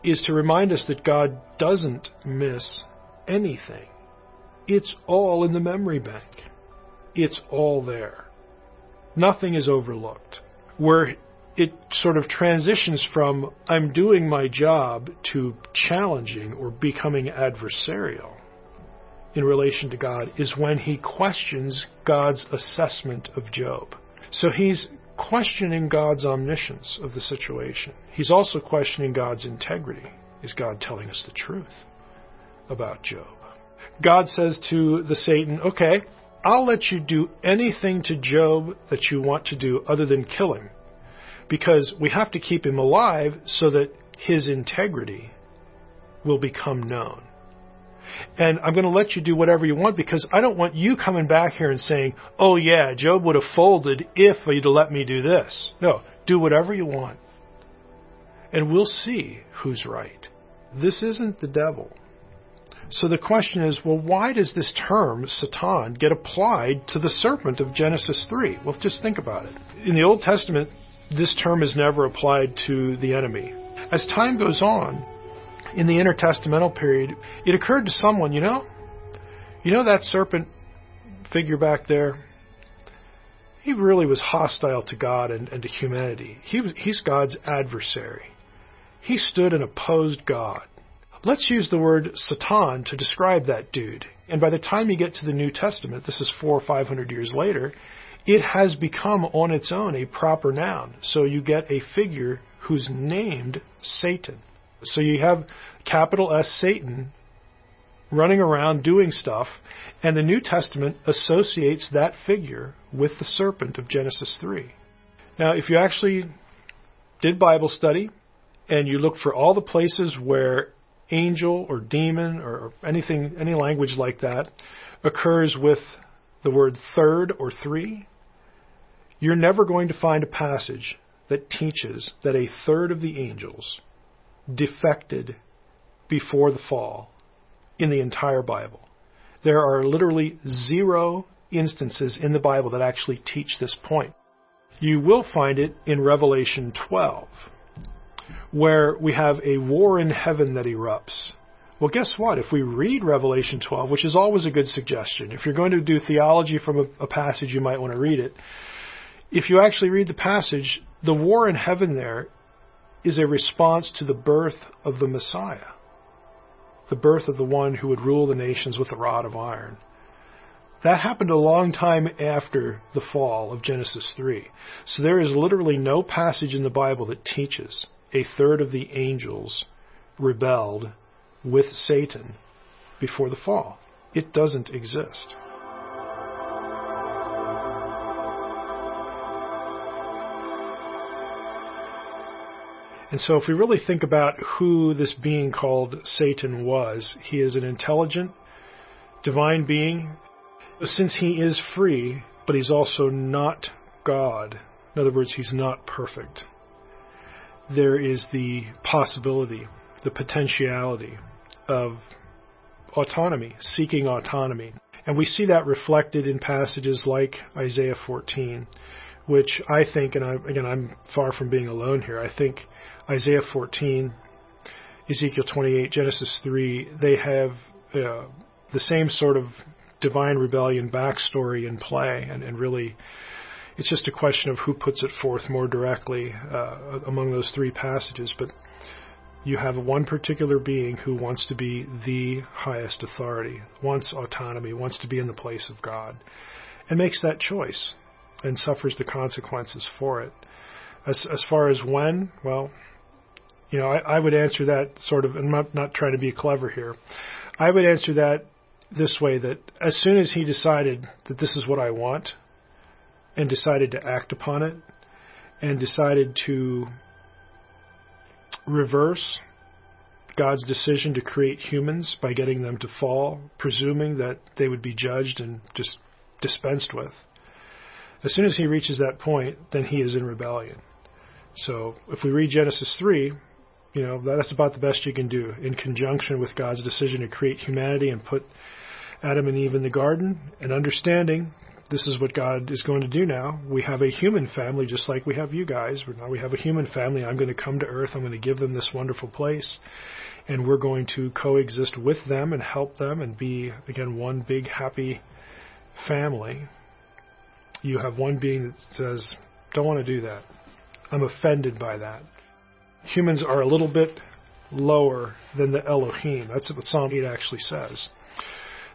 is to remind us that God doesn't miss anything. It's all in the memory bank. It's all there. Nothing is overlooked. Where it sort of transitions from I'm doing my job to challenging or becoming adversarial in relation to God is when he questions God's assessment of Job. So he's questioning God's omniscience of the situation. He's also questioning God's integrity. Is God telling us the truth about Job? God says to the Satan, okay, I'll let you do anything to Job that you want to do other than kill him. Because we have to keep him alive so that his integrity will become known. And I'm going to let you do whatever you want because I don't want you coming back here and saying, oh yeah, Job would have folded if you'd let me do this. No, do whatever you want. And we'll see who's right. This isn't the devil. So the question is, well, why does this term, Satan, get applied to the serpent of Genesis 3? Well, just think about it. In the Old Testament, this term is never applied to the enemy. As time goes on, in the intertestamental period, it occurred to someone, you know, you know that serpent figure back there? He really was hostile to God and, and to humanity. He was, he's God's adversary. He stood and opposed God. Let's use the word Satan to describe that dude. And by the time you get to the New Testament, this is four or five hundred years later, it has become on its own a proper noun. So you get a figure who's named Satan. So you have capital S Satan running around doing stuff, and the New Testament associates that figure with the serpent of Genesis 3. Now, if you actually did Bible study and you look for all the places where angel or demon or anything, any language like that occurs with the word third or three, you're never going to find a passage that teaches that a third of the angels defected before the fall in the entire Bible. There are literally zero instances in the Bible that actually teach this point. You will find it in Revelation 12, where we have a war in heaven that erupts. Well, guess what? If we read Revelation 12, which is always a good suggestion, if you're going to do theology from a, a passage, you might want to read it. If you actually read the passage, the war in heaven there is a response to the birth of the Messiah, the birth of the one who would rule the nations with a rod of iron. That happened a long time after the fall of Genesis 3. So there is literally no passage in the Bible that teaches a third of the angels rebelled with Satan before the fall. It doesn't exist. And so, if we really think about who this being called Satan was, he is an intelligent, divine being. Since he is free, but he's also not God. In other words, he's not perfect. There is the possibility, the potentiality of autonomy, seeking autonomy. And we see that reflected in passages like Isaiah 14, which I think, and I, again, I'm far from being alone here, I think Isaiah 14, Ezekiel 28, Genesis 3, they have uh, the same sort of divine rebellion backstory in play, and, and, really, it's just a question of who puts it forth more directly uh, among those three passages. But you have one particular being who wants to be the highest authority, wants autonomy, wants to be in the place of God, and makes that choice and suffers the consequences for it. As, as far as when, well, you know, I, I would answer that sort of, and I'm not, not trying to be clever here. I would answer that this way that as soon as he decided that this is what I want and decided to act upon it and decided to reverse God's decision to create humans by getting them to fall, presuming that they would be judged and just dispensed with. As soon as he reaches that point, then he is in rebellion. So if we read Genesis 3, you know, that's about the best you can do in conjunction with God's decision to create humanity and put Adam and Eve in the garden and understanding this is what God is going to do now. We have a human family just like we have you guys. Now we have a human family. I'm going to come to earth. I'm going to give them this wonderful place. And we're going to coexist with them and help them and be, again, one big happy family. You have one being that says, don't want to do that. I'm offended by that humans are a little bit lower than the Elohim. That's what Psalm 8 actually says.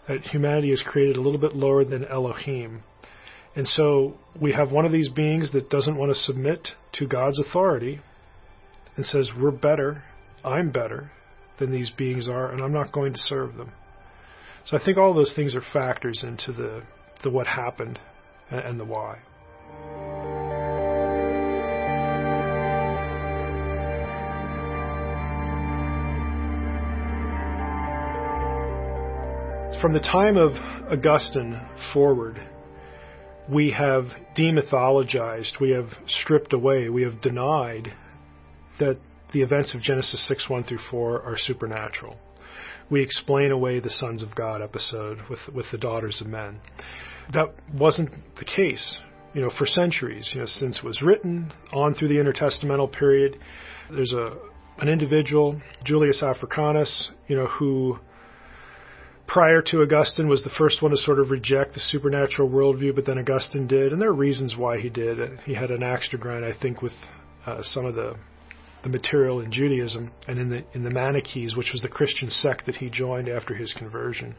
That humanity is created a little bit lower than Elohim. And so we have one of these beings that doesn't want to submit to God's authority and says, We're better, I'm better than these beings are, and I'm not going to serve them. So I think all those things are factors into the, the what happened and the why. From the time of Augustine forward, we have demythologized, we have stripped away, we have denied that the events of Genesis 6 1 through 4 are supernatural. We explain away the sons of God episode with, with the daughters of men. That wasn't the case, you know, for centuries, you know, since it was written on through the intertestamental period. There's a an individual, Julius Africanus, you know, who prior to Augustine was the first one to sort of reject the supernatural worldview, but then Augustine did, and there are reasons why he did. He had an axe to grind, I think, with uh, some of the the material in Judaism and in the in the Manichees, which was the Christian sect that he joined after his conversion,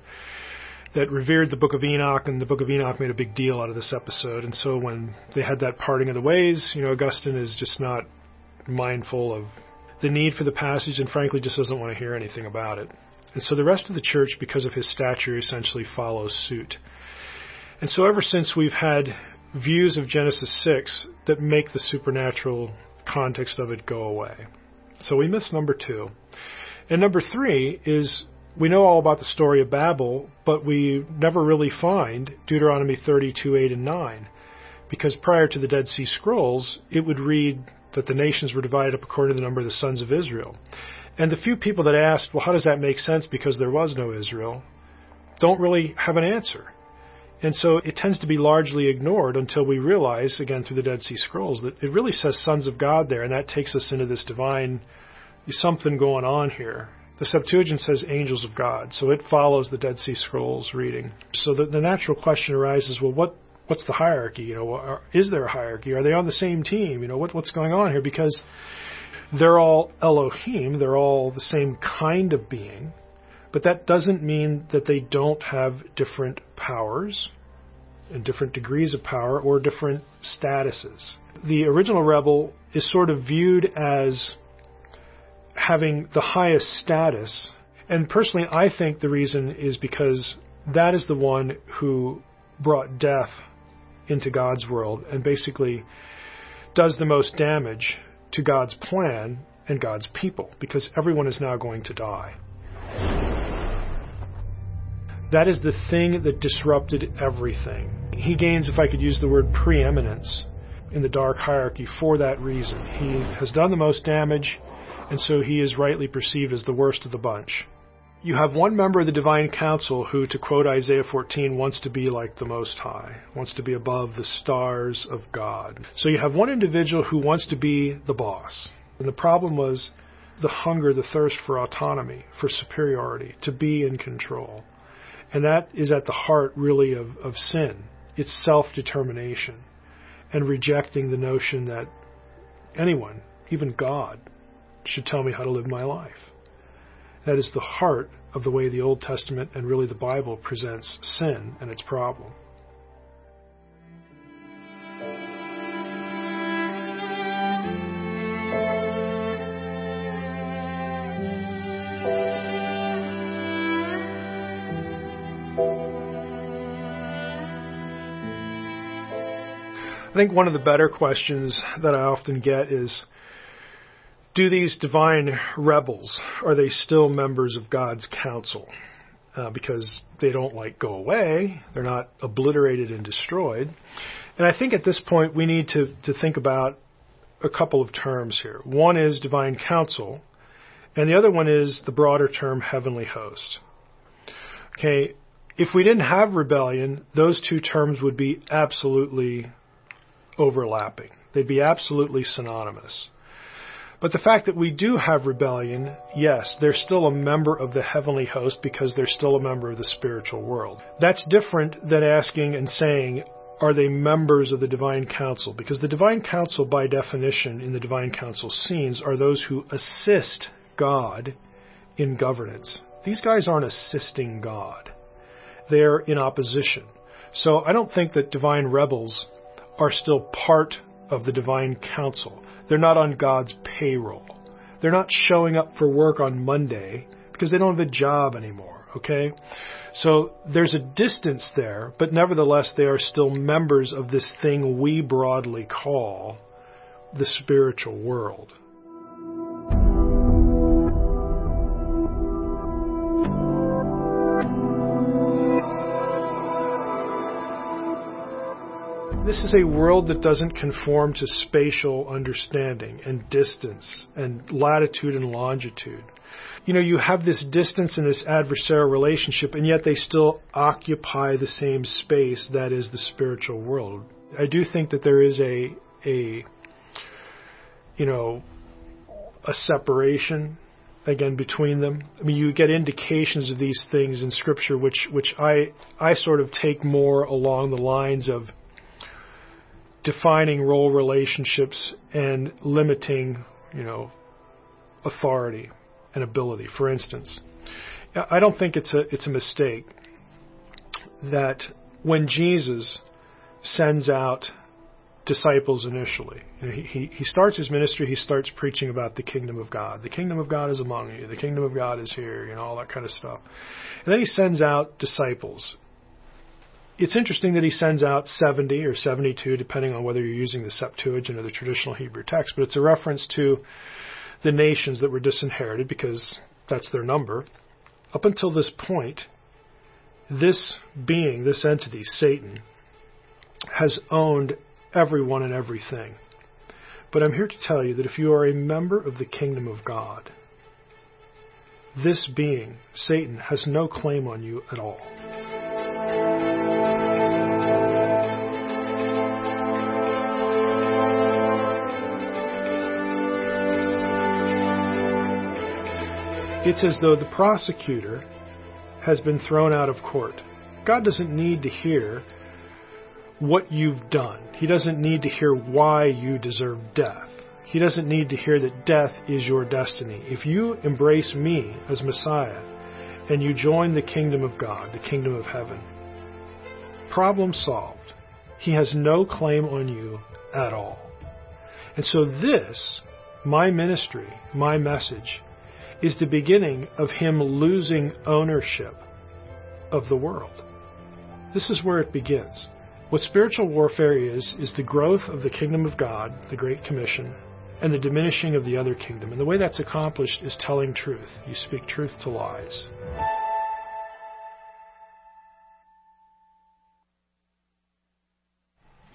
that revered the Book of Enoch, and the Book of Enoch made a big deal out of this episode. And so when they had that parting of the ways, you know, Augustine is just not mindful of the need for the passage, and frankly, just doesn't want to hear anything about it. And so the rest of the church, because of his stature, essentially follows suit. And so ever since we've had views of Genesis 6 that make the supernatural context of it go away. So we miss number two. And number three is we know all about the story of Babel, but we never really find Deuteronomy 32, 8, and 9. Because prior to the Dead Sea Scrolls, it would read that the nations were divided up according to the number of the sons of Israel. And the few people that asked, well, how does that make sense because there was no Israel, don't really have an answer. And so it tends to be largely ignored until we realize, again through the Dead Sea Scrolls, that it really says sons of God there, and that takes us into this divine something going on here. The Septuagint says angels of God, so it follows the Dead Sea Scrolls reading. So the, the natural question arises: Well, what what's the hierarchy? You know, is there a hierarchy? Are they on the same team? You know, what what's going on here? Because they're all Elohim, they're all the same kind of being, but that doesn't mean that they don't have different powers and different degrees of power or different statuses. The original rebel is sort of viewed as having the highest status. And personally, I think the reason is because that is the one who brought death into God's world and basically does the most damage to God's plan and God's people because everyone is now going to die. That is the thing that disrupted everything. He gains, if I could use the word preeminence, in the dark hierarchy for that reason. He has done the most damage, and so he is rightly perceived as the worst of the bunch. You have one member of the divine council who, to quote Isaiah 14, wants to be like the Most High, wants to be above the stars of God. So you have one individual who wants to be the boss. And the problem was the hunger, the thirst for autonomy, for superiority, to be in control. And that is at the heart, really, of, of sin. It's self determination and rejecting the notion that anyone, even God, should tell me how to live my life. That is the heart of the way the Old Testament and really the Bible presents sin and its problem. I think one of the better questions that I often get is do these divine rebels are they still members of God's council? Uh, because they don't like go away, they're not obliterated and destroyed. And I think at this point we need to, to think about a couple of terms here. One is divine council, and the other one is the broader term heavenly host. Okay, if we didn't have rebellion, those two terms would be absolutely overlapping. They'd be absolutely synonymous. But the fact that we do have rebellion, yes, they're still a member of the heavenly host because they're still a member of the spiritual world. That's different than asking and saying, are they members of the divine council? Because the divine council, by definition, in the divine council scenes, are those who assist God in governance. These guys aren't assisting God. They're in opposition. So I don't think that divine rebels are still part of the divine council. They're not on God's payroll. They're not showing up for work on Monday because they don't have a job anymore, okay? So there's a distance there, but nevertheless, they are still members of this thing we broadly call the spiritual world. This is a world that doesn't conform to spatial understanding and distance and latitude and longitude. You know, you have this distance and this adversarial relationship, and yet they still occupy the same space that is the spiritual world. I do think that there is a, a, you know, a separation again between them. I mean, you get indications of these things in Scripture, which which I I sort of take more along the lines of defining role relationships and limiting, you know, authority and ability. For instance, I don't think it's a it's a mistake that when Jesus sends out disciples initially. He, he, he starts his ministry, he starts preaching about the kingdom of God. The kingdom of God is among you, the kingdom of God is here, you know, all that kind of stuff. And then he sends out disciples. It's interesting that he sends out 70 or 72, depending on whether you're using the Septuagint or the traditional Hebrew text, but it's a reference to the nations that were disinherited because that's their number. Up until this point, this being, this entity, Satan, has owned everyone and everything. But I'm here to tell you that if you are a member of the kingdom of God, this being, Satan, has no claim on you at all. It's as though the prosecutor has been thrown out of court. God doesn't need to hear what you've done. He doesn't need to hear why you deserve death. He doesn't need to hear that death is your destiny. If you embrace me as Messiah and you join the kingdom of God, the kingdom of heaven, problem solved. He has no claim on you at all. And so this, my ministry, my message, is the beginning of him losing ownership of the world. This is where it begins. What spiritual warfare is, is the growth of the kingdom of God, the Great Commission, and the diminishing of the other kingdom. And the way that's accomplished is telling truth. You speak truth to lies.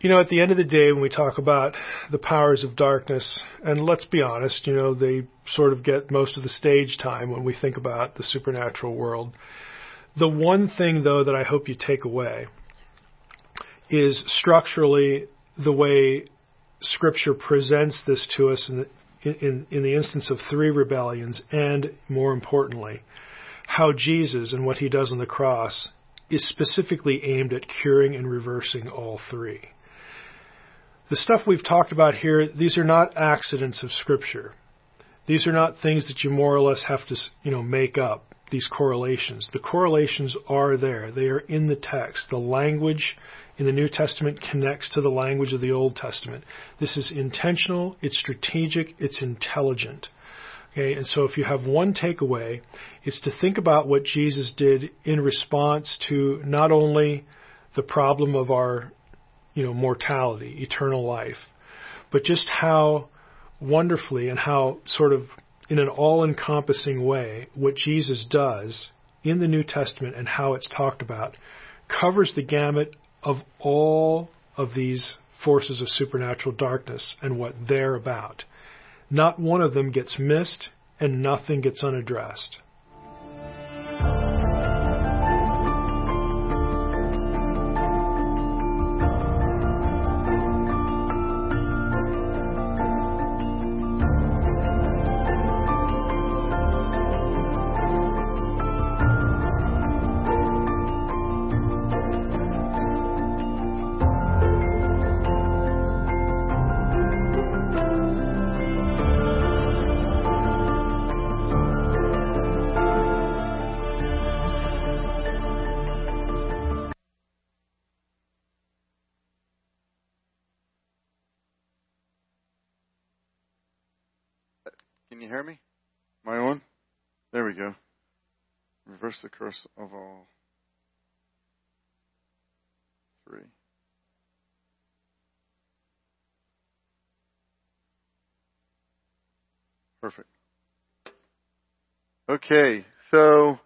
You know, at the end of the day, when we talk about the powers of darkness, and let's be honest, you know, they sort of get most of the stage time when we think about the supernatural world. The one thing, though, that I hope you take away is structurally the way Scripture presents this to us in the, in, in the instance of three rebellions, and more importantly, how Jesus and what he does on the cross is specifically aimed at curing and reversing all three. The stuff we've talked about here, these are not accidents of Scripture. These are not things that you more or less have to, you know, make up. These correlations. The correlations are there. They are in the text. The language in the New Testament connects to the language of the Old Testament. This is intentional, it's strategic, it's intelligent. Okay, and so if you have one takeaway, it's to think about what Jesus did in response to not only the problem of our, you know, mortality, eternal life, but just how wonderfully and how sort of in an all-encompassing way what Jesus does in the New Testament and how it's talked about covers the gamut of all of these forces of supernatural darkness and what they're about. Not one of them gets missed and nothing gets unaddressed. Reverse the curse of all three. Perfect. Okay, so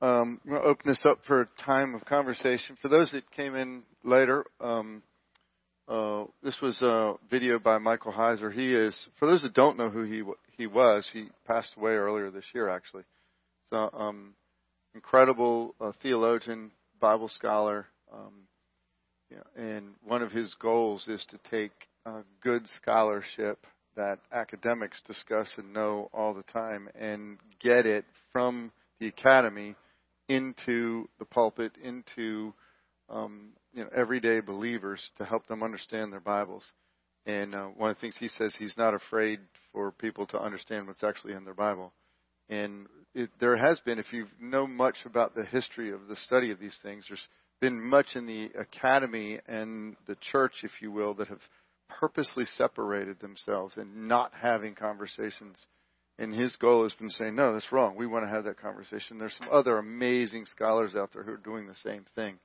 um, I'm going to open this up for a time of conversation. For those that came in later, um, uh, this was a video by Michael Heiser. He is, for those that don't know who he he was, he passed away earlier this year, actually. So, um, incredible uh, theologian, Bible scholar, um, yeah, and one of his goals is to take uh, good scholarship that academics discuss and know all the time and get it from the academy into the pulpit, into um, you know everyday believers to help them understand their Bibles. And uh, one of the things he says he's not afraid for people to understand what's actually in their Bible. And it, there has been, if you know much about the history of the study of these things, there's been much in the academy and the church, if you will, that have purposely separated themselves and not having conversations. And his goal has been saying, no, that's wrong. We want to have that conversation. There's some other amazing scholars out there who are doing the same thing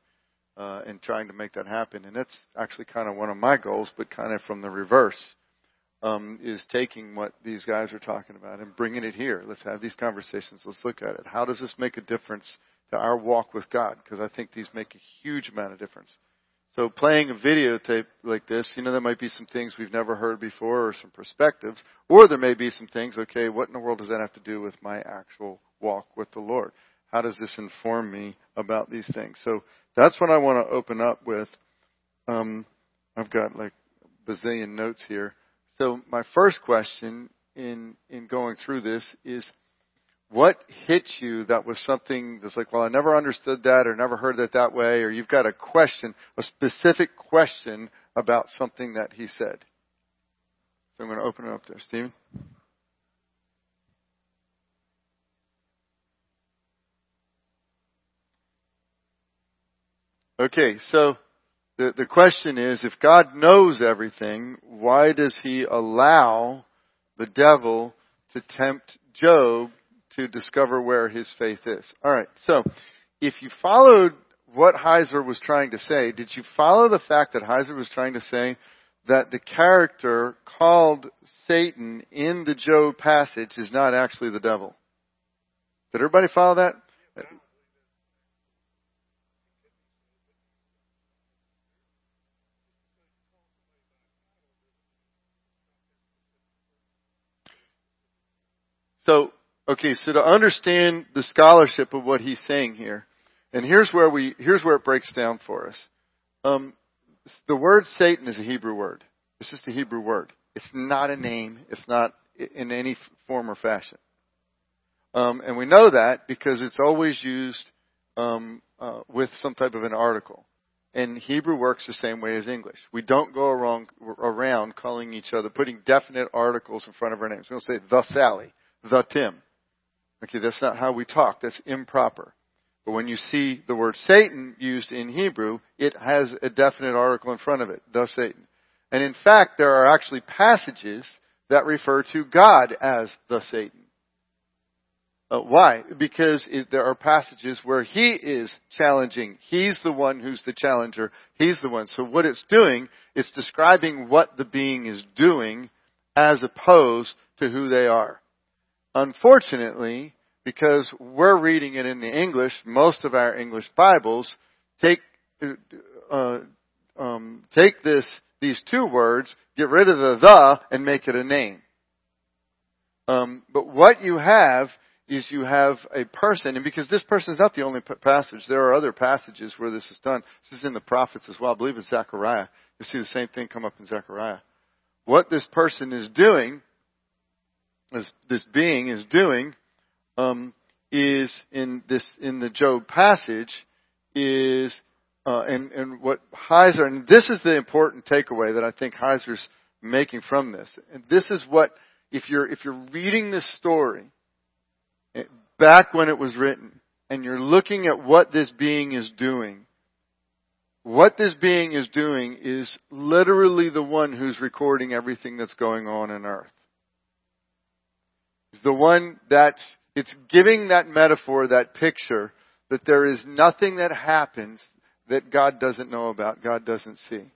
uh, and trying to make that happen. And that's actually kind of one of my goals, but kind of from the reverse um, is taking what these guys are talking about and bringing it here. Let's have these conversations. Let's look at it. How does this make a difference to our walk with God? Because I think these make a huge amount of difference. So playing a videotape like this, you know, there might be some things we've never heard before or some perspectives, or there may be some things, okay, what in the world does that have to do with my actual walk with the Lord? How does this inform me about these things? So that's what I want to open up with. Um, I've got like a bazillion notes here. So my first question in in going through this is what hit you that was something that's like, well, I never understood that or never heard it that way, or you've got a question, a specific question about something that he said. So I'm going to open it up there. Stephen? Okay, so the, the question is, if God knows everything, why does he allow the devil to tempt Job to discover where his faith is? Alright, so, if you followed what Heiser was trying to say, did you follow the fact that Heiser was trying to say that the character called Satan in the Job passage is not actually the devil? Did everybody follow that? So, okay, so to understand the scholarship of what he's saying here, and here's where we, here's where it breaks down for us. Um, the word Satan is a Hebrew word. It's just a Hebrew word. It's not a name. It's not in any form or fashion. Um, and we know that because it's always used um, uh, with some type of an article. And Hebrew works the same way as English. We don't go around, around calling each other, putting definite articles in front of our names. We don't say the Sally the Tim. Okay, that's not how we talk. That's improper. But when you see the word Satan used in Hebrew, it has a definite article in front of it, the Satan. And in fact, there are actually passages that refer to God as the Satan. Uh, why? Because it, there are passages where He is challenging. He's the one who's the challenger. He's the one. So what it's doing, it's describing what the being is doing as opposed to who they are. Unfortunately, because we're reading it in the English, most of our English Bibles take uh, um, take this these two words, get rid of the the, and make it a name. Um, but what you have is you have a person, and because this person is not the only passage, there are other passages where this is done. This is in the prophets as well. I believe it's Zechariah. You see the same thing come up in Zechariah. What this person is doing this, this being is doing um, is in this in the Job passage is uh, and and what Heiser and this is the important takeaway that I think Heiser's making from this. And this is what if you're if you're reading this story eh, back when it was written and you're looking at what this being is doing what this being is doing is literally the one who's recording everything that's going on in earth is the one that's, it's giving that metaphor, that picture, that there is nothing that happens that God doesn't know about, God doesn't see.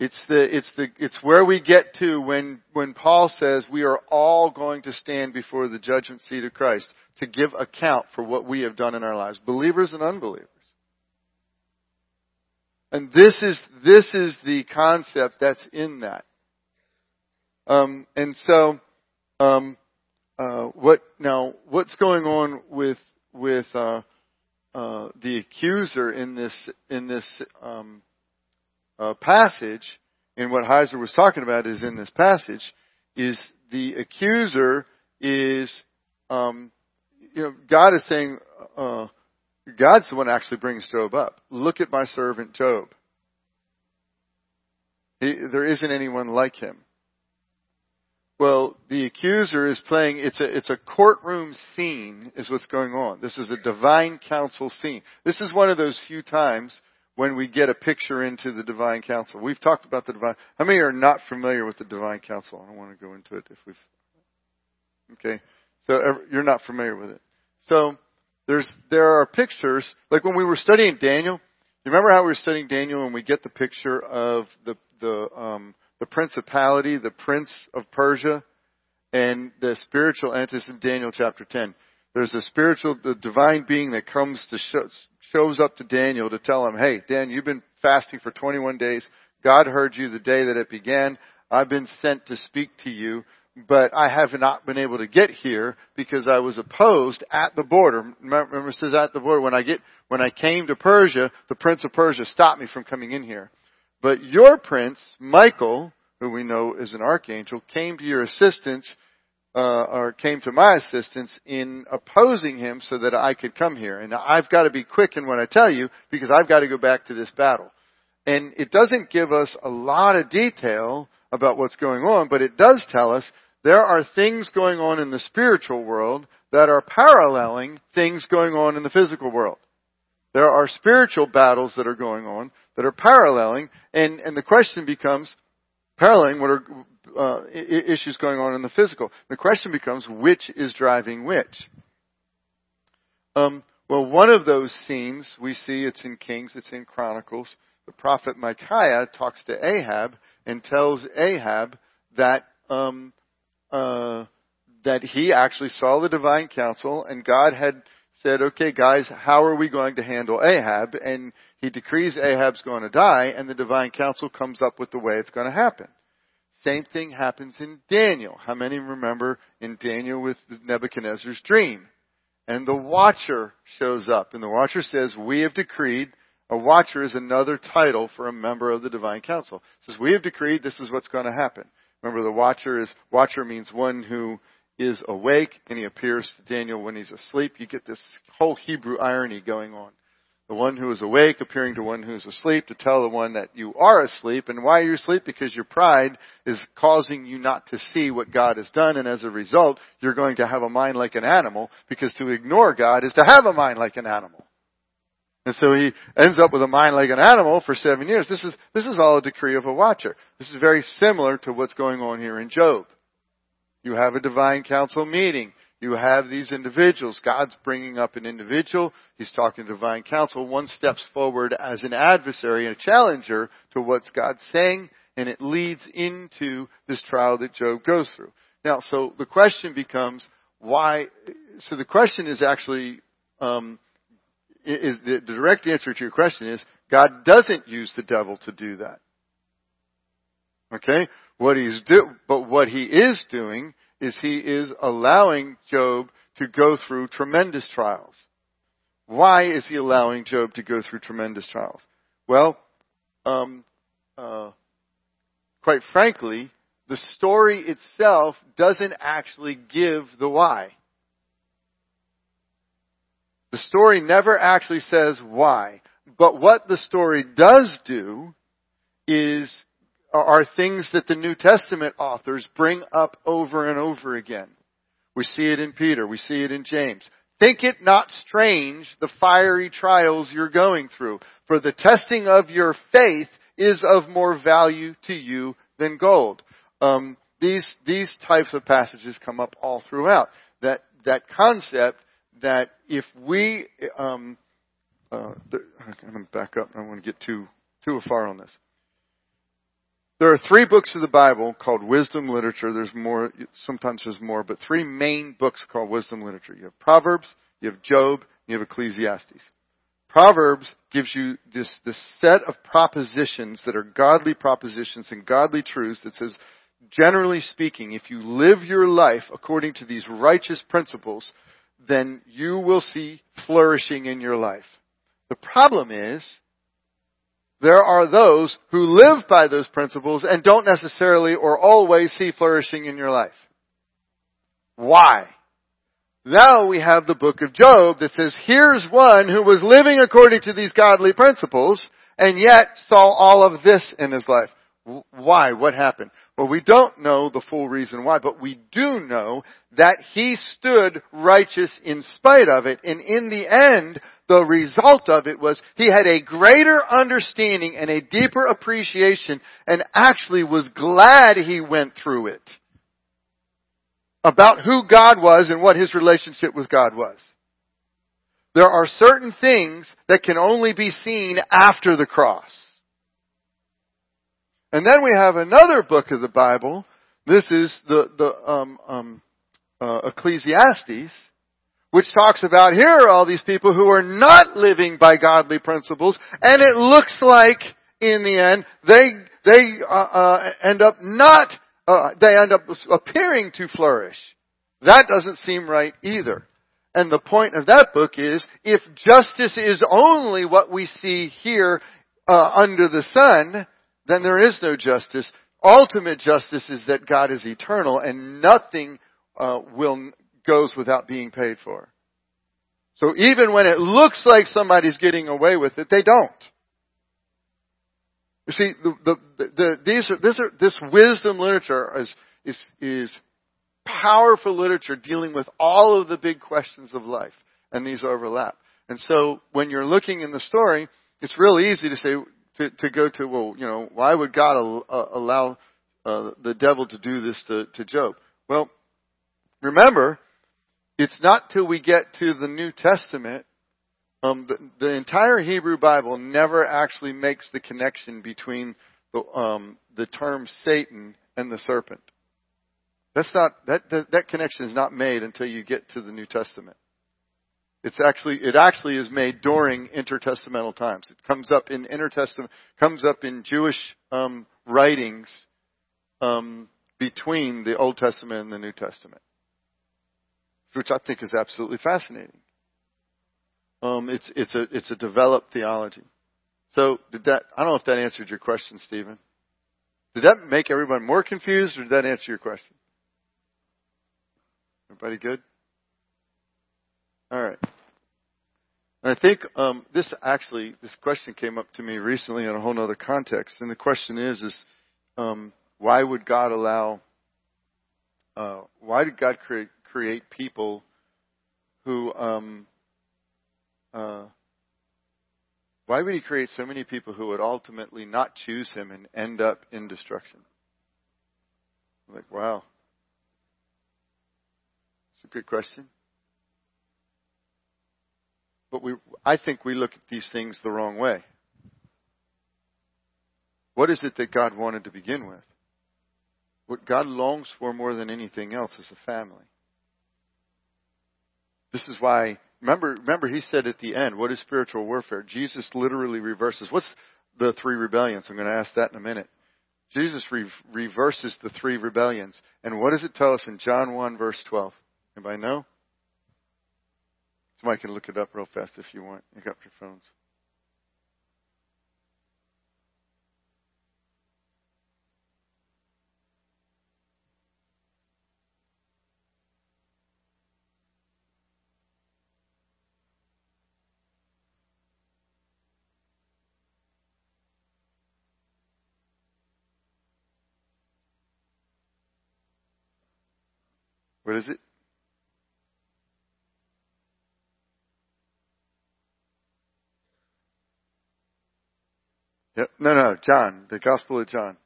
It's the, it's the, it's where we get to when, when Paul says we are all going to stand before the judgment seat of Christ to give account for what we have done in our lives, believers and unbelievers. And this is, this is the concept that's in that. Um, and so, um, uh, what now? What's going on with with uh, uh, the accuser in this in this um, uh, passage? And what Heiser was talking about is in this passage is the accuser is um, you know God is saying uh, God's the one actually brings Job up. Look at my servant Job. He, there isn't anyone like him. Well, the accuser is playing, it's a, it's a courtroom scene is what's going on. This is a divine council scene. This is one of those few times when we get a picture into the divine council. We've talked about the divine, how many are not familiar with the divine council? I don't want to go into it if we've, okay. So you're not familiar with it. So there's, there are pictures, like when we were studying Daniel, you remember how we were studying Daniel and we get the picture of the, the, um, the principality, the prince of Persia, and the spiritual entity in Daniel chapter 10. There's a spiritual, the divine being that comes to show, shows up to Daniel to tell him, hey, Dan, you've been fasting for 21 days. God heard you the day that it began. I've been sent to speak to you but I have not been able to get here because I was opposed at the border. Remember, it says at the border. When I get, when I came to Persia, the prince of Persia stopped me from coming in here. But your prince, Michael, who we know is an archangel, came to your assistance, uh, or came to my assistance in opposing him so that I could come here. And I've got to be quick in what I tell you because I've got to go back to this battle. And it doesn't give us a lot of detail about what's going on, but it does tell us there are things going on in the spiritual world that are paralleling things going on in the physical world. There are spiritual battles that are going on that are paralleling, and, and the question becomes, paralleling what are uh, issues going on in the physical. The question becomes, which is driving which? Um, well, one of those scenes we see, it's in Kings, it's in Chronicles. The prophet Micaiah talks to Ahab and tells Ahab that um, uh, that he actually saw the divine council and God had said, okay guys, how are we going to handle Ahab? And he decrees Ahab's going to die and the divine council comes up with the way it's going to happen. Same thing happens in Daniel. How many remember in Daniel with Nebuchadnezzar's dream? And the watcher shows up and the watcher says, we have decreed a watcher is another title for a member of the divine council. It says, we have decreed this is what's going to happen. Remember, the watcher is watcher means one who is awake, and he appears to Daniel when he's asleep. You get this whole Hebrew irony going on. The one who is awake appearing to one who is asleep to tell the one that you are asleep. And why are you asleep? Because your pride is causing you not to see what God has done. And as a result, you're going to have a mind like an animal because to ignore God is to have a mind like an animal. And so he ends up with a mind like an animal for seven years. This is, this is all a decree of a watcher. This is very similar to what's going on here in Job. You have a divine council meeting. You have these individuals. God's bringing up an individual. He's talking to divine council. One steps forward as an adversary and a challenger to what's God saying, and it leads into this trial that Job goes through. Now, so the question becomes, why, so the question is actually, um, is the direct answer to your question is God doesn't use the devil to do that. Okay? What he's do, but what he is doing is he is allowing Job to go through tremendous trials. Why is he allowing Job to go through tremendous trials? Well, um, uh, quite frankly, the story itself doesn't actually give the why. The story never actually says why. But what the story does do is, are things that the New Testament authors bring up over and over again. We see it in Peter. We see it in James. Think it not strange the fiery trials you're going through, for the testing of your faith is of more value to you than gold. Um, these these types of passages come up all throughout. That that concept that if we, um, uh, I'm going to back up. I don't want to get too too far on this. There are three books of the Bible called wisdom literature. There's more, sometimes there's more, but three main books called wisdom literature. You have Proverbs, you have Job, you have Ecclesiastes. Proverbs gives you this, this set of propositions that are godly propositions and godly truths that says, generally speaking, if you live your life according to these righteous principles, then you will see flourishing in your life. The problem is, there are those who live by those principles and don't necessarily or always see flourishing in your life. Why? Now we have the book of Job that says, here's one who was living according to these godly principles and yet saw all of this in his life. Why? What happened? Well, we don't know the full reason why, but we do know that he stood righteous in spite of it. And in the end, the result of it was he had a greater understanding and a deeper appreciation and actually was glad he went through it about who God was and what his relationship with God was. There are certain things that can only be seen after the cross. And then we have another book of the Bible. This is the, the um, um, uh, Ecclesiastes, which talks about here are all these people who are not living by godly principles, and it looks like in the end they they uh, uh, end up not uh, they end up appearing to flourish. That doesn't seem right either. And the point of that book is, if justice is only what we see here uh, under the sun, then there is no justice. Ultimate justice is that God is eternal and nothing uh, will goes without being paid for. So even when it looks like somebody's getting away with it, they don't. You see, the, the, the, these are, this, are, this wisdom literature is, is, is powerful literature dealing with all of the big questions of life, and these overlap. And so when you're looking in the story, it's real easy to say, to, to go to, well, you know, why would God uh, allow uh, the devil to do this to, to Job? Well, remember, it's not till we get to the New Testament, um, the, the entire Hebrew Bible never actually makes the connection between the, um, the term Satan and the serpent. That's not that, that that connection is not made until you get to the New Testament. It's actually, it actually is made during intertestamental times. It comes up in intertestament, comes up in Jewish um, writings um, between the Old Testament and the New Testament, which I think is absolutely fascinating. Um, it's it's a it's a developed theology. So did that? I don't know if that answered your question, Stephen. Did that make everyone more confused, or did that answer your question? Everybody good? All right. And I think um, this actually, this question came up to me recently in a whole other context. And the question is, is um, why would God allow? Uh, why did God create create people who? Um, uh, why would He create so many people who would ultimately not choose Him and end up in destruction? I'm like, wow, it's a good question. But we, I think we look at these things the wrong way. What is it that God wanted to begin with? What God longs for more than anything else is a family. This is why, remember, remember he said at the end, what is spiritual warfare? Jesus literally reverses. What's the three rebellions? I'm going to ask that in a minute. Jesus re- reverses the three rebellions. And what does it tell us in John 1 verse 12? Anybody know? Somebody can look it up real fast if you want. You got your phones. What is it? Yep. No, no, John, the Gospel of John,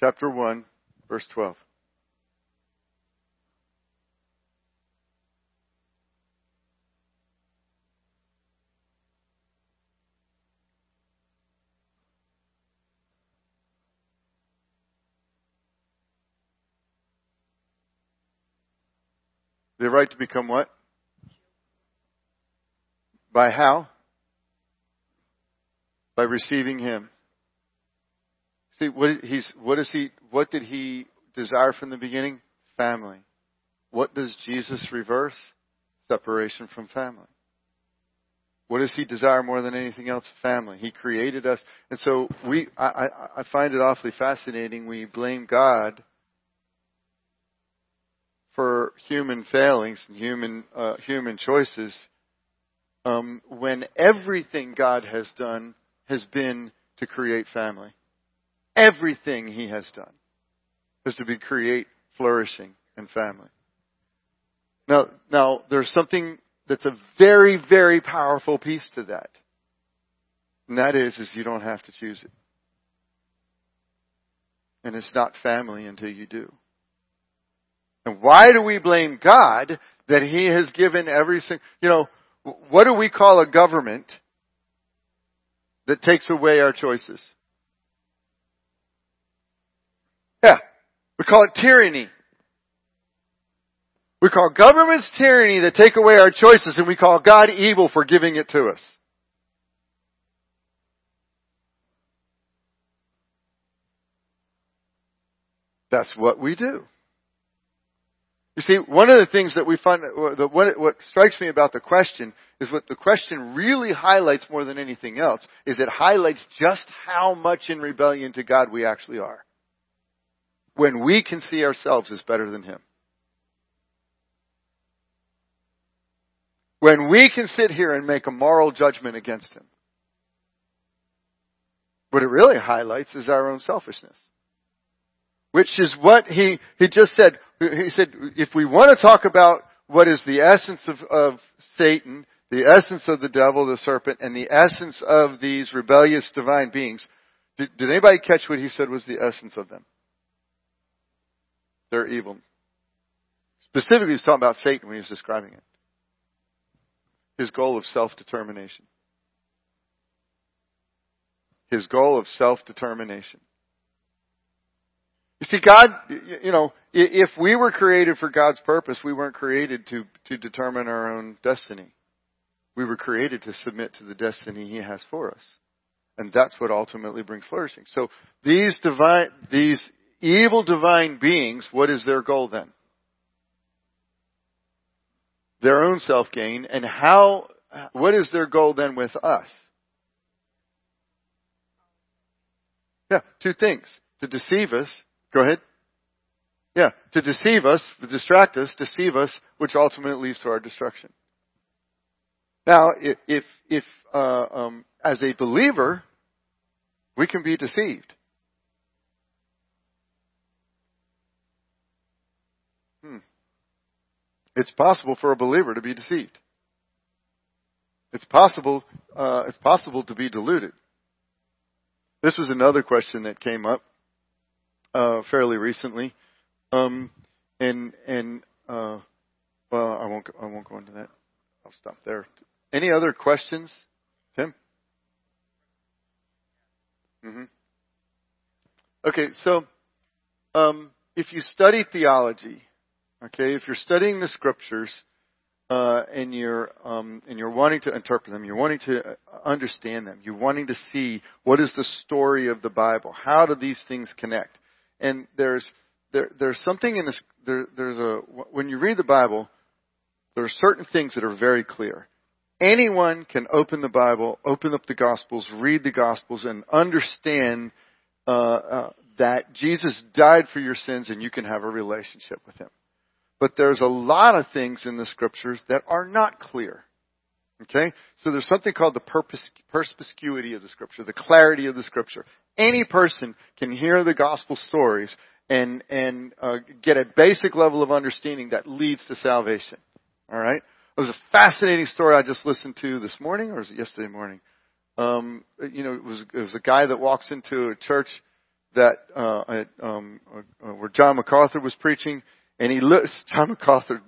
chapter 1, verse 12. The right to become what? By how? by receiving Him. See, what he's, what is he, what did he desire from the beginning? Family. What does Jesus reverse? Separation from family. What does he desire more than anything else? Family. He created us. And so we, I, I, I find it awfully fascinating. We blame God for human failings and human, uh, human choices, um, when everything God has done has been to create family. everything he has done is to be create flourishing and family. Now, now there's something that's a very, very powerful piece to that. And that is, is you don't have to choose it. And it's not family until you do. And why do we blame God that He has given every single, you know, what do we call a government that takes away our choices? Yeah. We call it tyranny. We call governments tyranny that take away our choices and we call God evil for giving it to us. That's what we do. You see, one of the things that we find, uh, what, what strikes me about the question is what the question really highlights more than anything else is it highlights just how much in rebellion to God we actually are. When we can see ourselves as better than Him. When we can sit here and make a moral judgment against Him. What it really highlights is our own selfishness which is what he, he just said. He said, if we want to talk about what is the essence of, of Satan, the essence of the devil, the serpent, and the essence of these rebellious divine beings, did, did anybody catch what he said was the essence of them? They're evil. Specifically, he was talking about Satan when he was describing it. His goal of self-determination. His goal of self-determination. You see, God, you know, if we were created for God's purpose, we weren't created to, to determine our own destiny. We were created to submit to the destiny He has for us. And that's what ultimately brings flourishing. So these divine, these evil divine beings, what is their goal then? Their own self-gain. And how, what is their goal then with us? Yeah, two things. To deceive us Go ahead. Yeah, to deceive us, to distract us, deceive us, which ultimately leads to our destruction. Now, if if, if uh, um, as a believer, we can be deceived. Hmm. It's possible for a believer to be deceived. It's possible. Uh, it's possible to be deluded. This was another question that came up uh, fairly recently, um, and and uh, well, I won't I won't go into that. I'll stop there. Any other questions, Tim? Mm-hmm. Okay, so um, if you study theology, okay, if you're studying the scriptures uh, and you're um, and you're wanting to interpret them, you're wanting to uh, understand them, you're wanting to see what is the story of the Bible, how do these things connect? And there's there, there's something in this. There, there's a when you read the Bible, there are certain things that are very clear. Anyone can open the Bible, open up the Gospels, read the Gospels, and understand uh, uh, that Jesus died for your sins, and you can have a relationship with Him. But there's a lot of things in the Scriptures that are not clear. Okay? So there's something called the perspicuity of the Scripture, the clarity of the Scripture any person can hear the gospel stories and and uh, get a basic level of understanding that leads to salvation. All right. It was a fascinating story I just listened to this morning, or was it yesterday morning? Um, you know, it was it was a guy that walks into a church that uh, um, uh, where John MacArthur was preaching, and he looks. John MacArthur,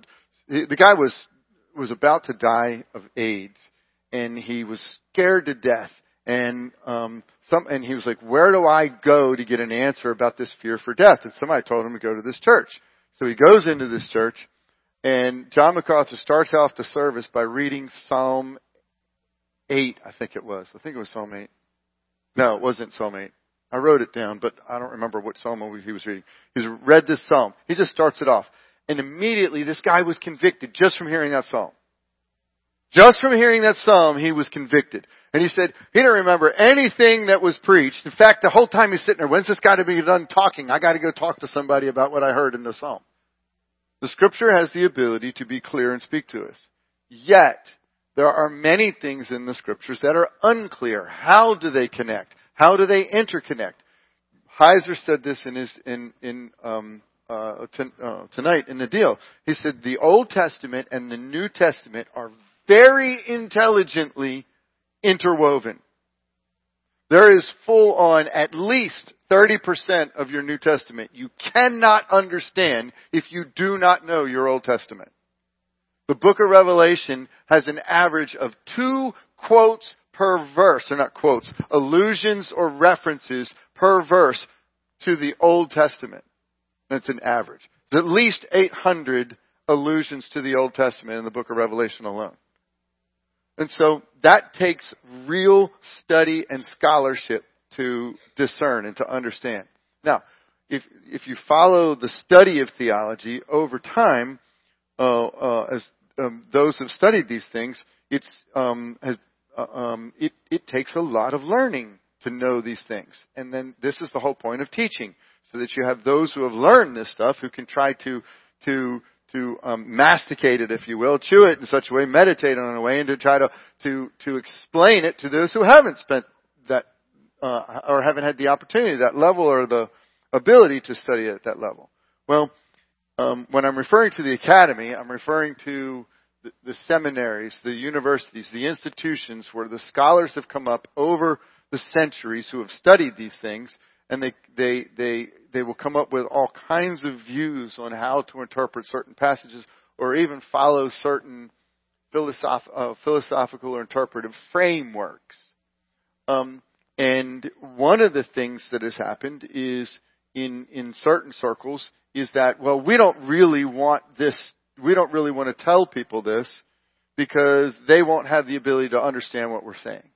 he, the guy was was about to die of AIDS, and he was scared to death and um, some, and he was like, "Where do I go to get an answer about this fear for death?" And somebody told him to go to this church. So he goes into this church, and John MacArthur starts off the service by reading Psalm eight, I think it was. I think it was Psalm eight. No, it wasn't Psalm eight. I wrote it down, but I don't remember what psalm he was reading. He read this psalm. He just starts it off. And immediately this guy was convicted just from hearing that psalm. Just from hearing that psalm, he was convicted. And he said, he didn't remember anything that was preached. In fact, the whole time he's sitting there, when's this guy to be done talking? I gotta go talk to somebody about what I heard in the psalm. The scripture has the ability to be clear and speak to us. Yet, there are many things in the scriptures that are unclear. How do they connect? How do they interconnect? Heiser said this in his in in um, uh, uh, tonight in the deal. He said the Old Testament and the New Testament are very intelligently interwoven. There is full on at least 30% of your New Testament you cannot understand if you do not know your Old Testament. The book of Revelation has an average of two quotes per verse, or not quotes, allusions or references per verse to the Old Testament. That's an average. There's at least 800 allusions to the Old Testament in the book of Revelation alone. And so that takes real study and scholarship to discern and to understand. Now, if, if you follow the study of theology over time, uh, uh, as um, those have studied these things, it's um, has, uh, um, it, it takes a lot of learning to know these things. And then this is the whole point of teaching, so that you have those who have learned this stuff who can try to to to um, masticate it, if you will, chew it in such a way, meditate on it in a way, and to try to to to explain it to those who haven't spent that uh, or haven't had the opportunity, that level, or the ability to study it at that level. Well, um, when I'm referring to the academy, I'm referring to the, the seminaries, the universities, the institutions where the scholars have come up over the centuries who have studied these things, and they they they they will come up with all kinds of views on how to interpret certain passages, or even follow certain philosoph- uh, philosophical or interpretive frameworks. Um, and one of the things that has happened is in in certain circles is that well we don't really want this we don't really want to tell people this because they won't have the ability to understand what we're saying.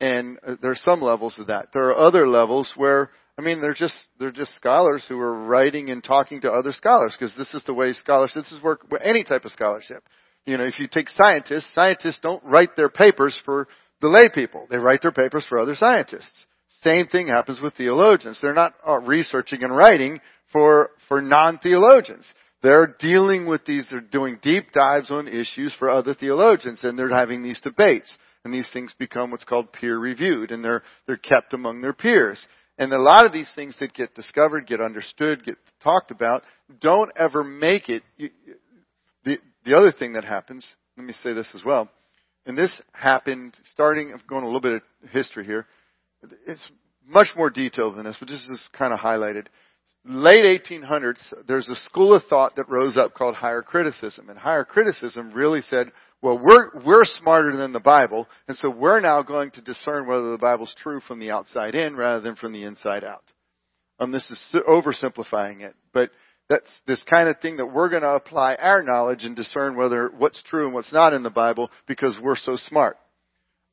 And uh, there are some levels of that. There are other levels where I mean they're just they're just scholars who are writing and talking to other scholars because this is the way scholarship, this is work any type of scholarship. You know, if you take scientists, scientists don't write their papers for the lay people. They write their papers for other scientists. Same thing happens with theologians. They're not uh, researching and writing for, for non-theologians. They're dealing with these, they're doing deep dives on issues for other theologians and they're having these debates. And these things become what's called peer reviewed and they're, they're kept among their peers. And a lot of these things that get discovered, get understood, get talked about, don't ever make it. The, the other thing that happens, let me say this as well, and this happened starting, I'm going a little bit of history here. It's much more detailed than this, but this is kind of highlighted. Late 1800s, there's a school of thought that rose up called higher criticism. And higher criticism really said, well, we're, we're smarter than the Bible, and so we're now going to discern whether the Bible's true from the outside in rather than from the inside out. Um, this is oversimplifying it, but that's this kind of thing that we're going to apply our knowledge and discern whether what's true and what's not in the Bible because we're so smart.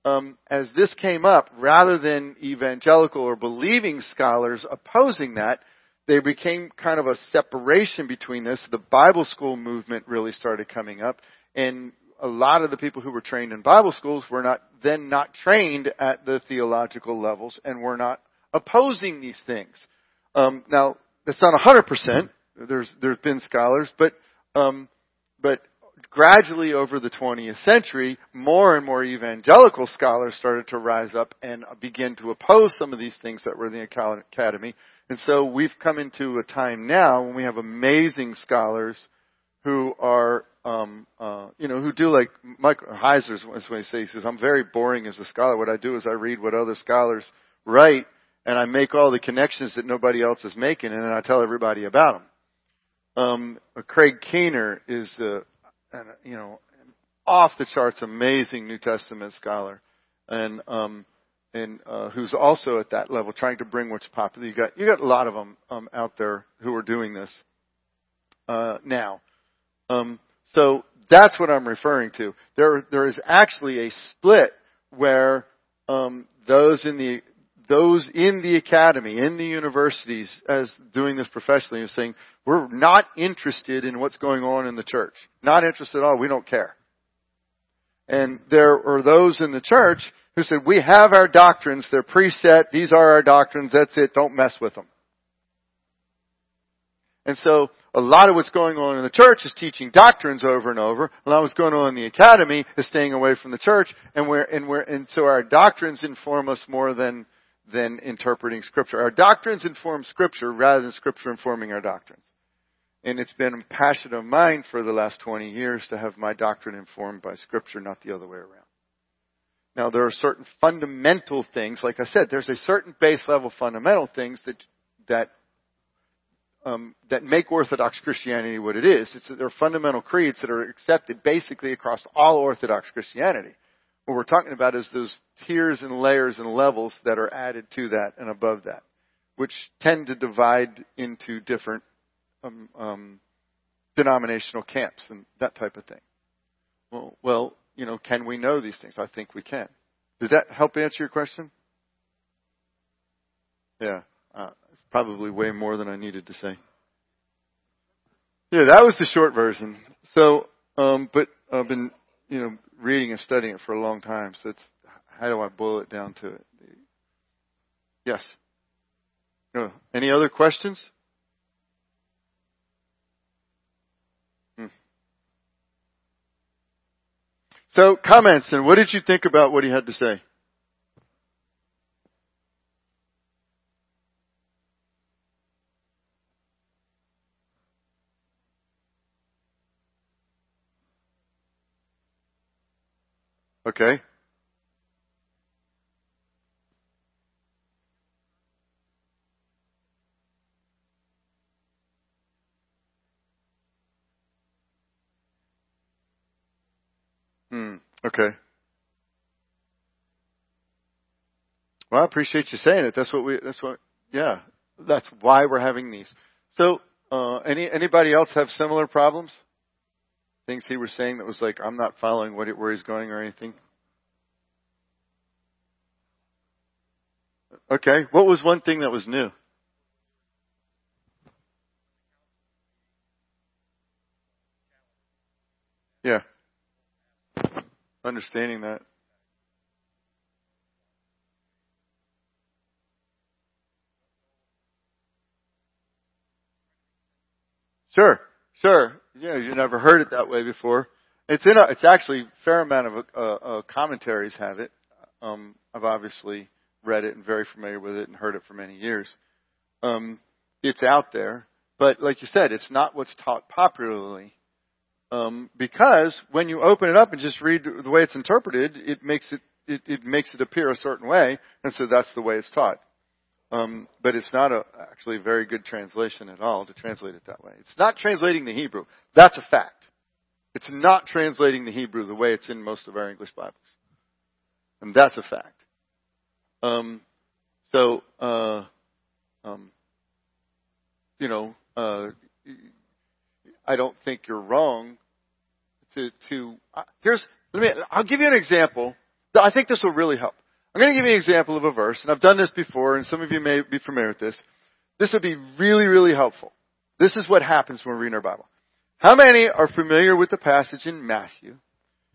Um, as this came up, rather than evangelical or believing scholars opposing that, there became kind of a separation between this. The Bible school movement really started coming up, and a lot of the people who were trained in Bible schools were not then not trained at the theological levels and were not opposing these things. Um, now, that's not 100%. There's there's been scholars, but um, but gradually over the 20th century, more and more evangelical scholars started to rise up and begin to oppose some of these things that were in the academy. And so we've come into a time now when we have amazing scholars who are, um, uh, you know, who do like Michael Heiser's what he says. He says, "I'm very boring as a scholar. What I do is I read what other scholars write, and I make all the connections that nobody else is making, and then I tell everybody about them." Um, Craig Keener is the, you know, off the charts amazing New Testament scholar, and um, and uh, who's also at that level, trying to bring what's popular. You got you got a lot of them um, out there who are doing this uh, now. Um, so that's what I'm referring to. There there is actually a split where um, those in the those in the academy, in the universities, as doing this professionally, are saying, we're not interested in what's going on in the church. Not interested at all. We don't care. And there are those in the church who said, we have our doctrines. They're preset. These are our doctrines. That's it. Don't mess with them. And so a lot of what's going on in the church is teaching doctrines over and over. A lot of what's going on in the academy is staying away from the church. And we're, and we're, and so our doctrines inform us more than than interpreting Scripture. Our doctrines inform Scripture rather than Scripture informing our doctrines. And it's been a passion of mine for the last 20 years to have my doctrine informed by Scripture, not the other way around. Now, there are certain fundamental things, like I said, there's a certain base level fundamental things that, that, um, that make Orthodox Christianity what it is. It's, there are fundamental creeds that are accepted basically across all Orthodox Christianity. What we're talking about is those tiers and layers and levels that are added to that and above that, which tend to divide into different um, um, denominational camps and that type of thing. Well, well, you know, can we know these things? I think we can. Does that help answer your question? Yeah, uh, probably way more than I needed to say. Yeah, that was the short version. So, um, but I've been, you know, reading and studying it for a long time. So it's how do I boil it down to it? Yes. No. Any other questions? Hmm. So comments and what did you think about what he had to say? Okay. Hmm. Okay. Well, I appreciate you saying it. That's what we. That's what. Yeah. That's why we're having these. So, uh, any anybody else have similar problems? Things he was saying that was like, I'm not following what, where he's going or anything? Okay. What was one thing that was new? Yeah. Understanding that. Sure. Sure. Yeah, you never heard it that way before. It's in a, it's actually a fair amount of uh, uh, commentaries have it. Um, I've obviously read it and very familiar with it and heard it for many years. Um, it's out there, but like you said, it's not what's taught popularly. Um, because when you open it up and just read the way it's interpreted, it makes it, it, it makes it appear a certain way, and so that's the way it's taught. Um, but it's not a, actually a very good translation at all to translate it that way. It's not translating the Hebrew. That's a fact. It's not translating the Hebrew the way it's in most of our English Bibles. And that's a fact. Um, so, uh, um, you know, uh, I don't think you're wrong to, to, uh, here's, let me, I'll give you an example. I think this will really help. I'm going to give you an example of a verse, and I've done this before, and some of you may be familiar with this. This would be really, really helpful. This is what happens when we're reading our Bible. How many are familiar with the passage in Matthew?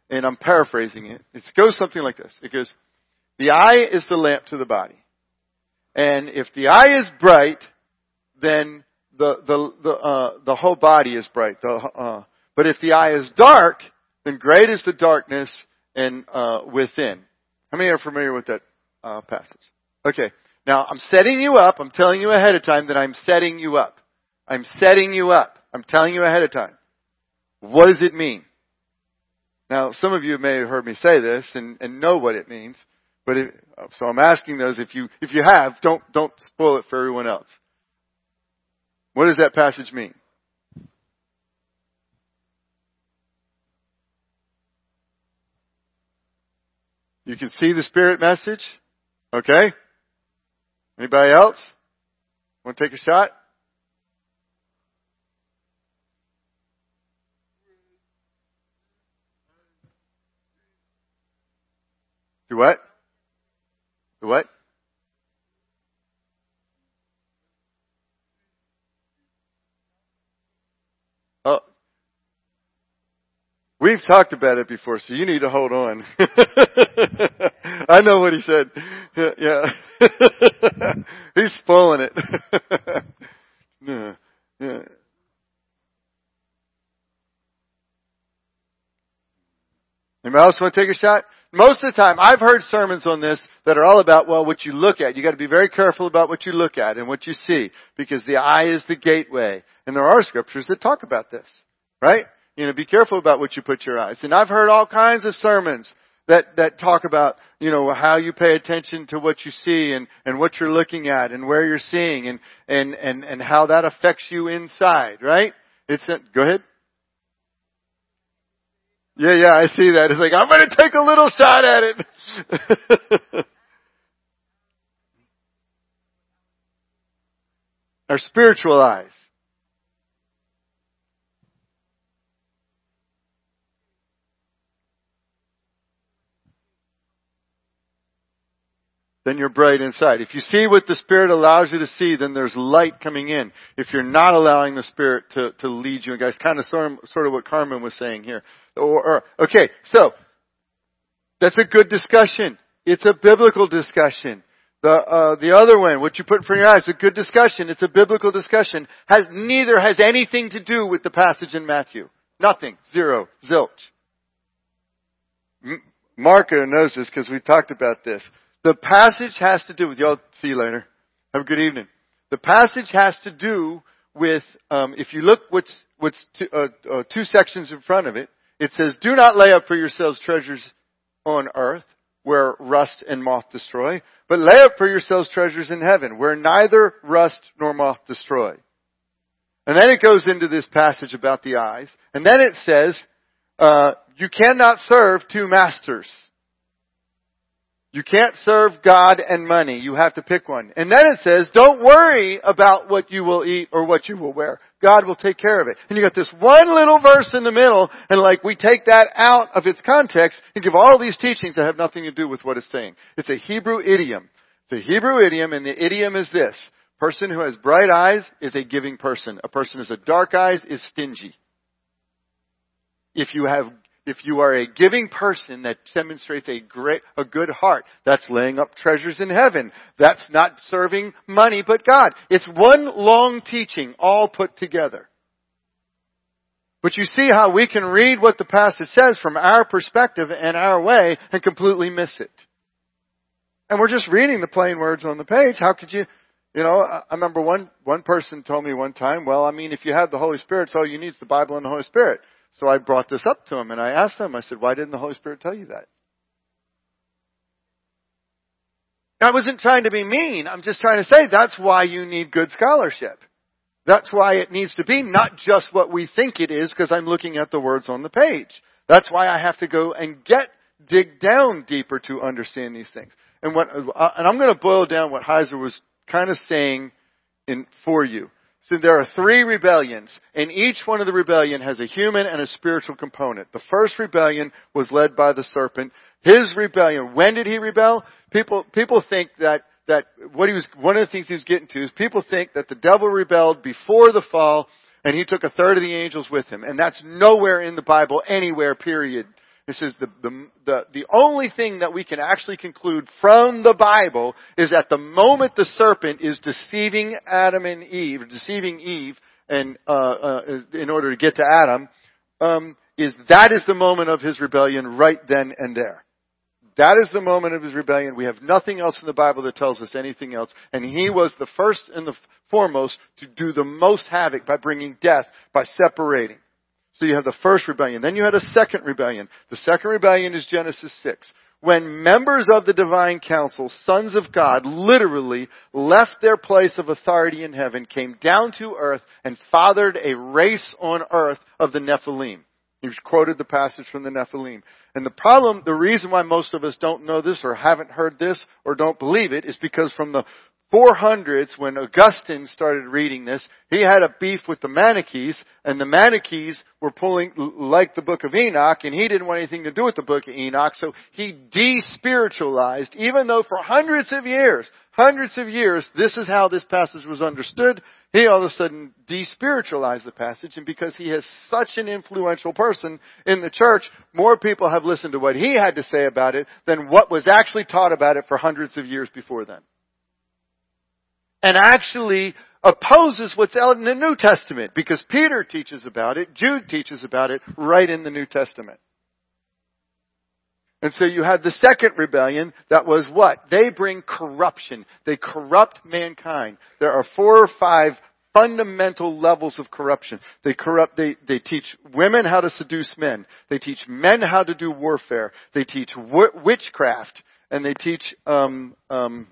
And I'm paraphrasing it. It goes something like this. It goes, the eye is the lamp to the body. And if the eye is bright, then the, the, the, uh, the whole body is bright. The, uh, but if the eye is dark, then great is the darkness and, uh, within. How many are familiar with that uh, passage? Okay. Now, I'm setting you up. I'm telling you ahead of time that I'm setting you up. I'm setting you up. I'm telling you ahead of time. What does it mean? Now, some of you may have heard me say this and, and know what it means, but so I'm asking those if you if you have, don't don't spoil it for everyone else. What does that passage mean? You can see the Spirit message. Okay? Anybody else? Want to take a shot? Do what? Do what? Oh, We've talked about it before, so you need to hold on. I know what he said. Yeah, he's spoiling it. yeah, yeah. Anybody else want to take a shot? most of the time, I've heard sermons on this that are all about, well, what you look at. You gotta be very careful about what you look at and what you see, because the eye is the gateway. And there are scriptures that talk about this, right? You know, be careful about what you put your eyes. And I've heard all kinds of sermons that, that talk about, you know, how you pay attention to what you see and, and what you're looking at and where you're seeing and, and, and, and how that affects you inside, right? It's, go ahead. Yeah, yeah, I see that. It's like, I'm gonna take a little shot at it. Our spiritual eyes. Then you're bright inside. If you see what the Spirit allows you to see, then there's light coming in. If you're not allowing the Spirit to, to lead you, and guys, kind of sort, of sort of what Carmen was saying here. Or, or, okay, so, that's a good discussion. It's a biblical discussion. The, uh, the other one, what you put in front of your eyes, a good discussion. It's a biblical discussion. Has, neither has anything to do with the passage in Matthew. Nothing. Zero. Zilch. Marco knows this because we talked about this. The passage has to do with, y'all see you later. Have a good evening. The passage has to do with, um, if you look what's, what's two, uh, uh, two sections in front of it, it says, do not lay up for yourselves treasures on earth where rust and moth destroy, but lay up for yourselves treasures in heaven where neither rust nor moth destroy. And then it goes into this passage about the eyes, and then it says, uh, you cannot serve two masters. You can't serve God and money. You have to pick one. And then it says, don't worry about what you will eat or what you will wear. God will take care of it. And you got this one little verse in the middle, and like we take that out of its context and give all these teachings that have nothing to do with what it's saying. It's a Hebrew idiom. It's a Hebrew idiom, and the idiom is this. Person who has bright eyes is a giving person. A person who has dark eyes is stingy. If you have if you are a giving person that demonstrates a great, a good heart, that's laying up treasures in heaven. That's not serving money but God. It's one long teaching all put together. But you see how we can read what the passage says from our perspective and our way and completely miss it. And we're just reading the plain words on the page. How could you, you know, I remember one, one person told me one time, well, I mean, if you have the Holy Spirit, all you need is the Bible and the Holy Spirit. So I brought this up to him and I asked him, I said, why didn't the Holy Spirit tell you that? I wasn't trying to be mean. I'm just trying to say that's why you need good scholarship. That's why it needs to be not just what we think it is because I'm looking at the words on the page. That's why I have to go and get, dig down deeper to understand these things. And what, uh, and I'm going to boil down what Heiser was kind of saying in, for you. So there are three rebellions, and each one of the rebellion has a human and a spiritual component. The first rebellion was led by the serpent. His rebellion, when did he rebel? People, people think that, that what he was, one of the things he was getting to is people think that the devil rebelled before the fall, and he took a third of the angels with him. And that's nowhere in the Bible, anywhere, period. It says the, the, the, the only thing that we can actually conclude from the Bible is that the moment the serpent is deceiving Adam and Eve, deceiving Eve, and uh, uh, in order to get to Adam, um, is that is the moment of his rebellion right then and there. That is the moment of his rebellion. We have nothing else in the Bible that tells us anything else. And he was the first and the foremost to do the most havoc by bringing death, by separating. So you have the first rebellion. Then you had a second rebellion. The second rebellion is Genesis 6. When members of the divine council, sons of God, literally left their place of authority in heaven, came down to earth, and fathered a race on earth of the Nephilim. He quoted the passage from the Nephilim. And the problem, the reason why most of us don't know this or haven't heard this or don't believe it is because from the 400s, when Augustine started reading this, he had a beef with the Manichees, and the Manichees were pulling, like the book of Enoch, and he didn't want anything to do with the book of Enoch, so he despiritualized, even though for hundreds of years, hundreds of years, this is how this passage was understood, he all of a sudden despiritualized the passage, and because he is such an influential person in the church, more people have listened to what he had to say about it than what was actually taught about it for hundreds of years before then and actually opposes what's out in the New Testament because Peter teaches about it, Jude teaches about it right in the New Testament. And so you had the second rebellion that was what? They bring corruption. They corrupt mankind. There are four or five fundamental levels of corruption. They corrupt, they, they teach women how to seduce men. They teach men how to do warfare. They teach witchcraft. And they teach, um, um,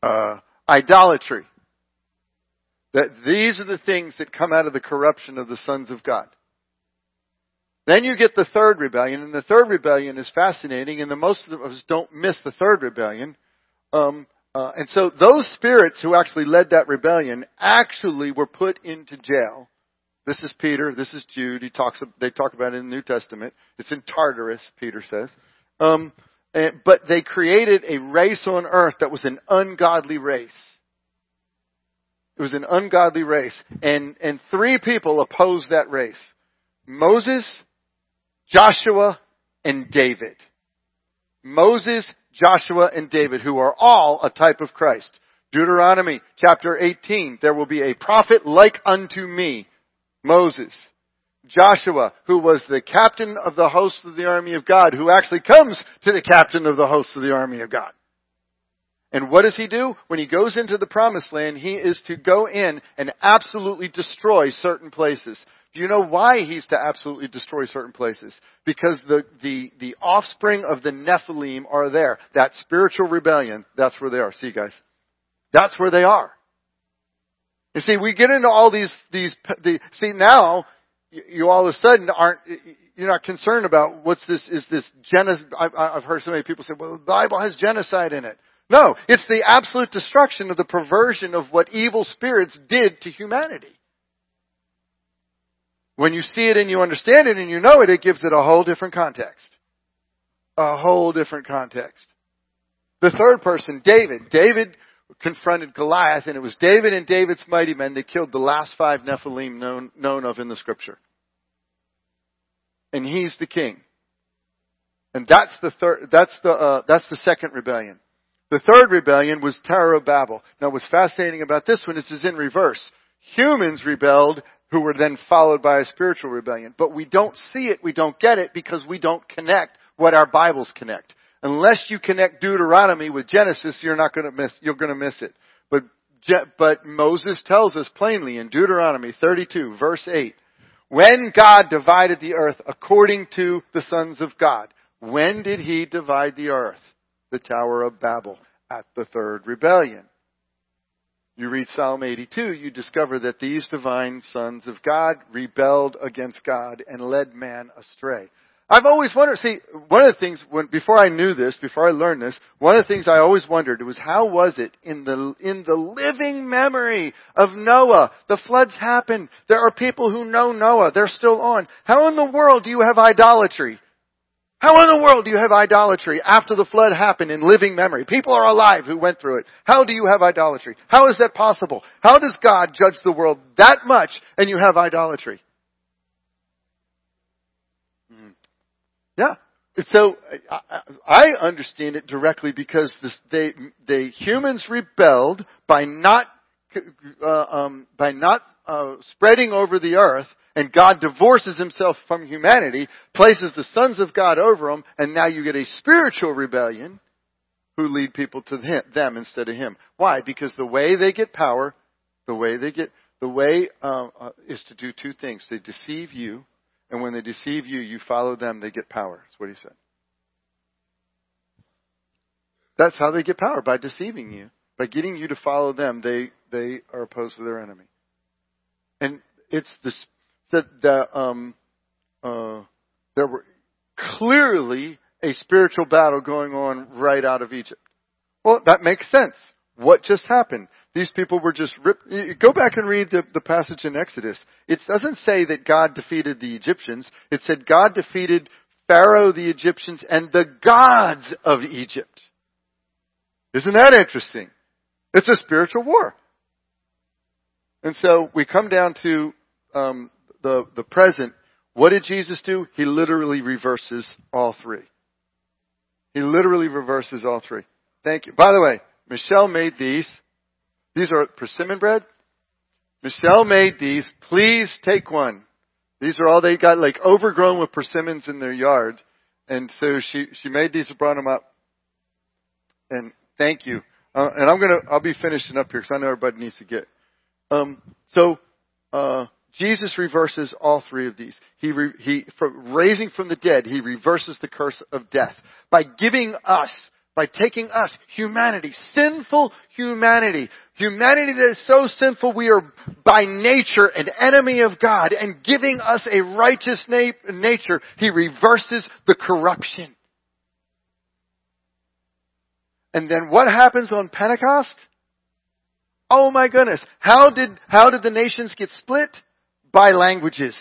uh, idolatry. That these are the things that come out of the corruption of the sons of God. Then you get the third rebellion, and the third rebellion is fascinating, and the most of us don't miss the third rebellion. Um, uh, and so those spirits who actually led that rebellion actually were put into jail. This is Peter. This is Jude. He talks. They talk about it in the New Testament. It's in Tartarus. Peter says. Um, Eh, but they created a race on earth that was an ungodly race. It was an ungodly race, and and three people opposed that race: Moses, Joshua, and David. Moses, Joshua, and David, who are all a type of Christ. Deuteronomy chapter 18, there will be a prophet like unto me, Moses. Joshua, who was the captain of the host of the army of God, who actually comes to the captain of the host of the army of God. And what does he do? When he goes into the promised land, he is to go in and absolutely destroy certain places. Do you know why he's to absolutely destroy certain places? Because the, the, the offspring of the Nephilim are there. That spiritual rebellion, that's where they are. See guys? That's where they are. You see, we get into all these, these, the, see now, you all of a sudden aren't, you're not concerned about what's this, is this genocide, I've heard so many people say, well, the Bible has genocide in it. No, it's the absolute destruction of the perversion of what evil spirits did to humanity. When you see it and you understand it and you know it, it gives it a whole different context. A whole different context. The third person, David. David confronted Goliath and it was David and David's mighty men that killed the last five Nephilim known, known of in the scripture. And he's the king. And that's the third, that's the, uh, that's the second rebellion. The third rebellion was Tower of Babel. Now what's fascinating about this one is it's in reverse. Humans rebelled who were then followed by a spiritual rebellion. But we don't see it, we don't get it because we don't connect what our Bibles connect. Unless you connect Deuteronomy with Genesis, you're not going to miss, you're going to miss it. But, but Moses tells us plainly in Deuteronomy 32 verse 8, when God divided the earth according to the sons of God, when did he divide the earth? The Tower of Babel at the third rebellion. You read Psalm 82, you discover that these divine sons of God rebelled against God and led man astray. I've always wondered, see, one of the things, when, before I knew this, before I learned this, one of the things I always wondered was how was it in the, in the living memory of Noah? The floods happened. There are people who know Noah. They're still on. How in the world do you have idolatry? How in the world do you have idolatry after the flood happened in living memory? People are alive who went through it. How do you have idolatry? How is that possible? How does God judge the world that much and you have idolatry? Yeah. So I understand it directly because this, they, they humans rebelled by not uh, um, by not uh, spreading over the earth, and God divorces Himself from humanity, places the sons of God over them, and now you get a spiritual rebellion who lead people to him, them instead of Him. Why? Because the way they get power, the way they get the way uh, uh is to do two things: they deceive you and when they deceive you, you follow them, they get power. That's what he said. That's how they get power, by deceiving you. By getting you to follow them, they, they are opposed to their enemy. And it's this, that the, um, uh, there were clearly a spiritual battle going on right out of Egypt. Well, that makes sense. What just happened? These people were just ripped. Go back and read the, the passage in Exodus. It doesn't say that God defeated the Egyptians. It said God defeated Pharaoh, the Egyptians, and the gods of Egypt. Isn't that interesting? It's a spiritual war. And so we come down to um, the the present. What did Jesus do? He literally reverses all three. He literally reverses all three. Thank you. By the way, Michelle made these. These are persimmon bread. Michelle made these. Please take one. These are all they got like overgrown with persimmons in their yard. and so she she made these and brought them up. And thank you. Uh, and I'm gonna I'll be finishing up here because I know everybody needs to get. Um, so uh, Jesus reverses all three of these. He re, he from raising from the dead, he reverses the curse of death by giving us by taking us, humanity, sinful humanity, humanity that is so sinful we are by nature an enemy of God and giving us a righteous na- nature, He reverses the corruption. And then what happens on Pentecost? Oh my goodness. How did, how did the nations get split? By languages.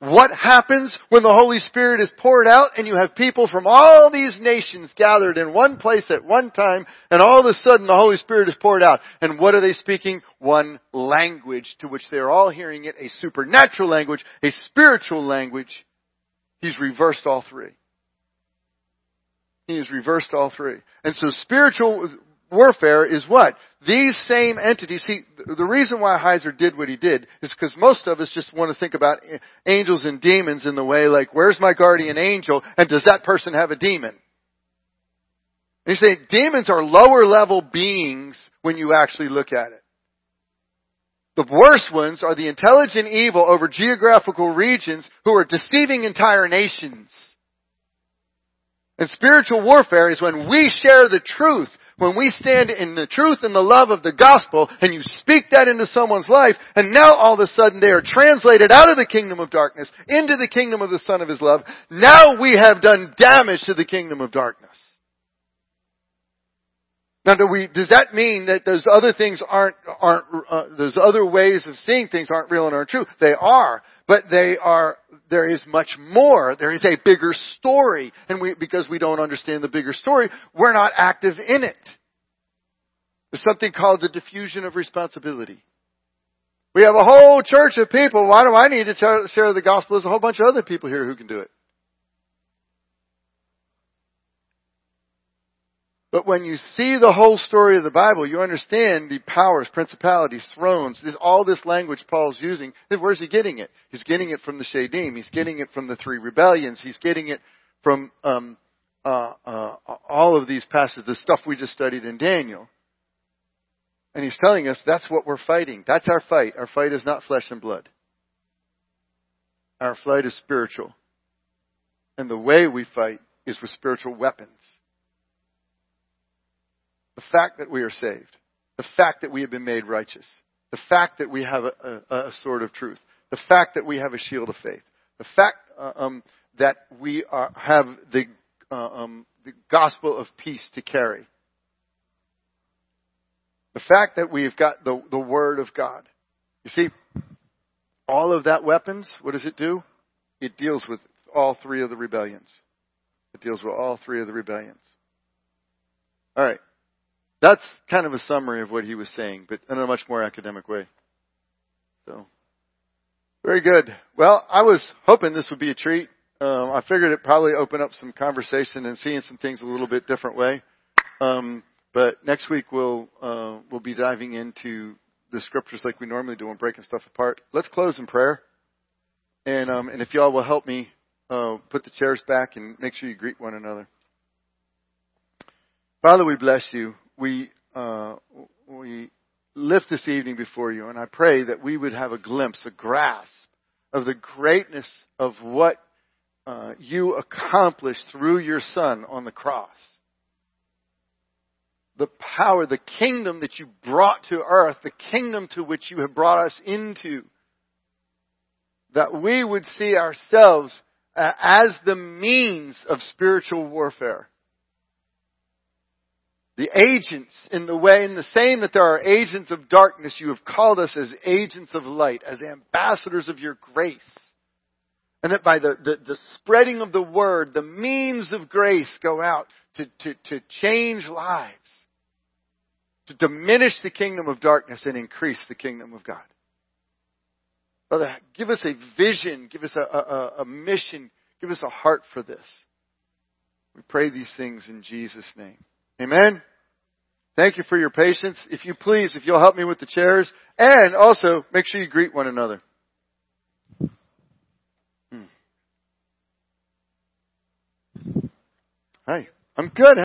What happens when the Holy Spirit is poured out and you have people from all these nations gathered in one place at one time and all of a sudden the Holy Spirit is poured out. And what are they speaking? One language to which they're all hearing it, a supernatural language, a spiritual language. He's reversed all three. He has reversed all three. And so spiritual warfare is what? These same entities. See, the reason why Heiser did what he did is because most of us just want to think about angels and demons in the way like, where's my guardian angel? And does that person have a demon? And you say, demons are lower level beings when you actually look at it. The worst ones are the intelligent evil over geographical regions who are deceiving entire nations. And spiritual warfare is when we share the truth when we stand in the truth and the love of the gospel and you speak that into someone's life and now all of a sudden they are translated out of the kingdom of darkness into the kingdom of the son of his love, now we have done damage to the kingdom of darkness. Now, do we, does that mean that those other things aren't, aren't, uh, those other ways of seeing things aren't real and aren't true? They are, but they are, there is much more. There is a bigger story. And we, because we don't understand the bigger story, we're not active in it. There's something called the diffusion of responsibility. We have a whole church of people. Why do I need to share the gospel? There's a whole bunch of other people here who can do it. But when you see the whole story of the Bible, you understand the powers, principalities, thrones, this, all this language Paul's using. Where's he getting it? He's getting it from the Shadim. He's getting it from the three rebellions. He's getting it from um, uh, uh, all of these passages, the stuff we just studied in Daniel. And he's telling us that's what we're fighting. That's our fight. Our fight is not flesh and blood. Our fight is spiritual. And the way we fight is with spiritual weapons. The fact that we are saved, the fact that we have been made righteous, the fact that we have a, a, a sword of truth, the fact that we have a shield of faith, the fact uh, um, that we are, have the, uh, um, the gospel of peace to carry, the fact that we've got the, the word of God. You see, all of that weapons, what does it do? It deals with all three of the rebellions. It deals with all three of the rebellions. All right. That's kind of a summary of what he was saying, but in a much more academic way. So, very good. Well, I was hoping this would be a treat. Um, I figured it probably open up some conversation and seeing some things a little bit different way. Um, but next week we'll uh, we'll be diving into the scriptures like we normally do and breaking stuff apart. Let's close in prayer, and um, and if y'all will help me uh, put the chairs back and make sure you greet one another. Father, we bless you we uh, we lift this evening before you, and I pray that we would have a glimpse, a grasp of the greatness of what uh, you accomplished through your Son on the cross. The power, the kingdom that you brought to earth, the kingdom to which you have brought us into. That we would see ourselves uh, as the means of spiritual warfare the agents in the way, in the same that there are agents of darkness, you have called us as agents of light, as ambassadors of your grace. And that by the, the, the spreading of the word, the means of grace go out to, to, to change lives, to diminish the kingdom of darkness and increase the kingdom of God. Father, give us a vision, give us a, a, a mission, give us a heart for this. We pray these things in Jesus' name. Amen. Thank you for your patience. If you please, if you'll help me with the chairs, and also make sure you greet one another. Hmm. Hey, I'm good.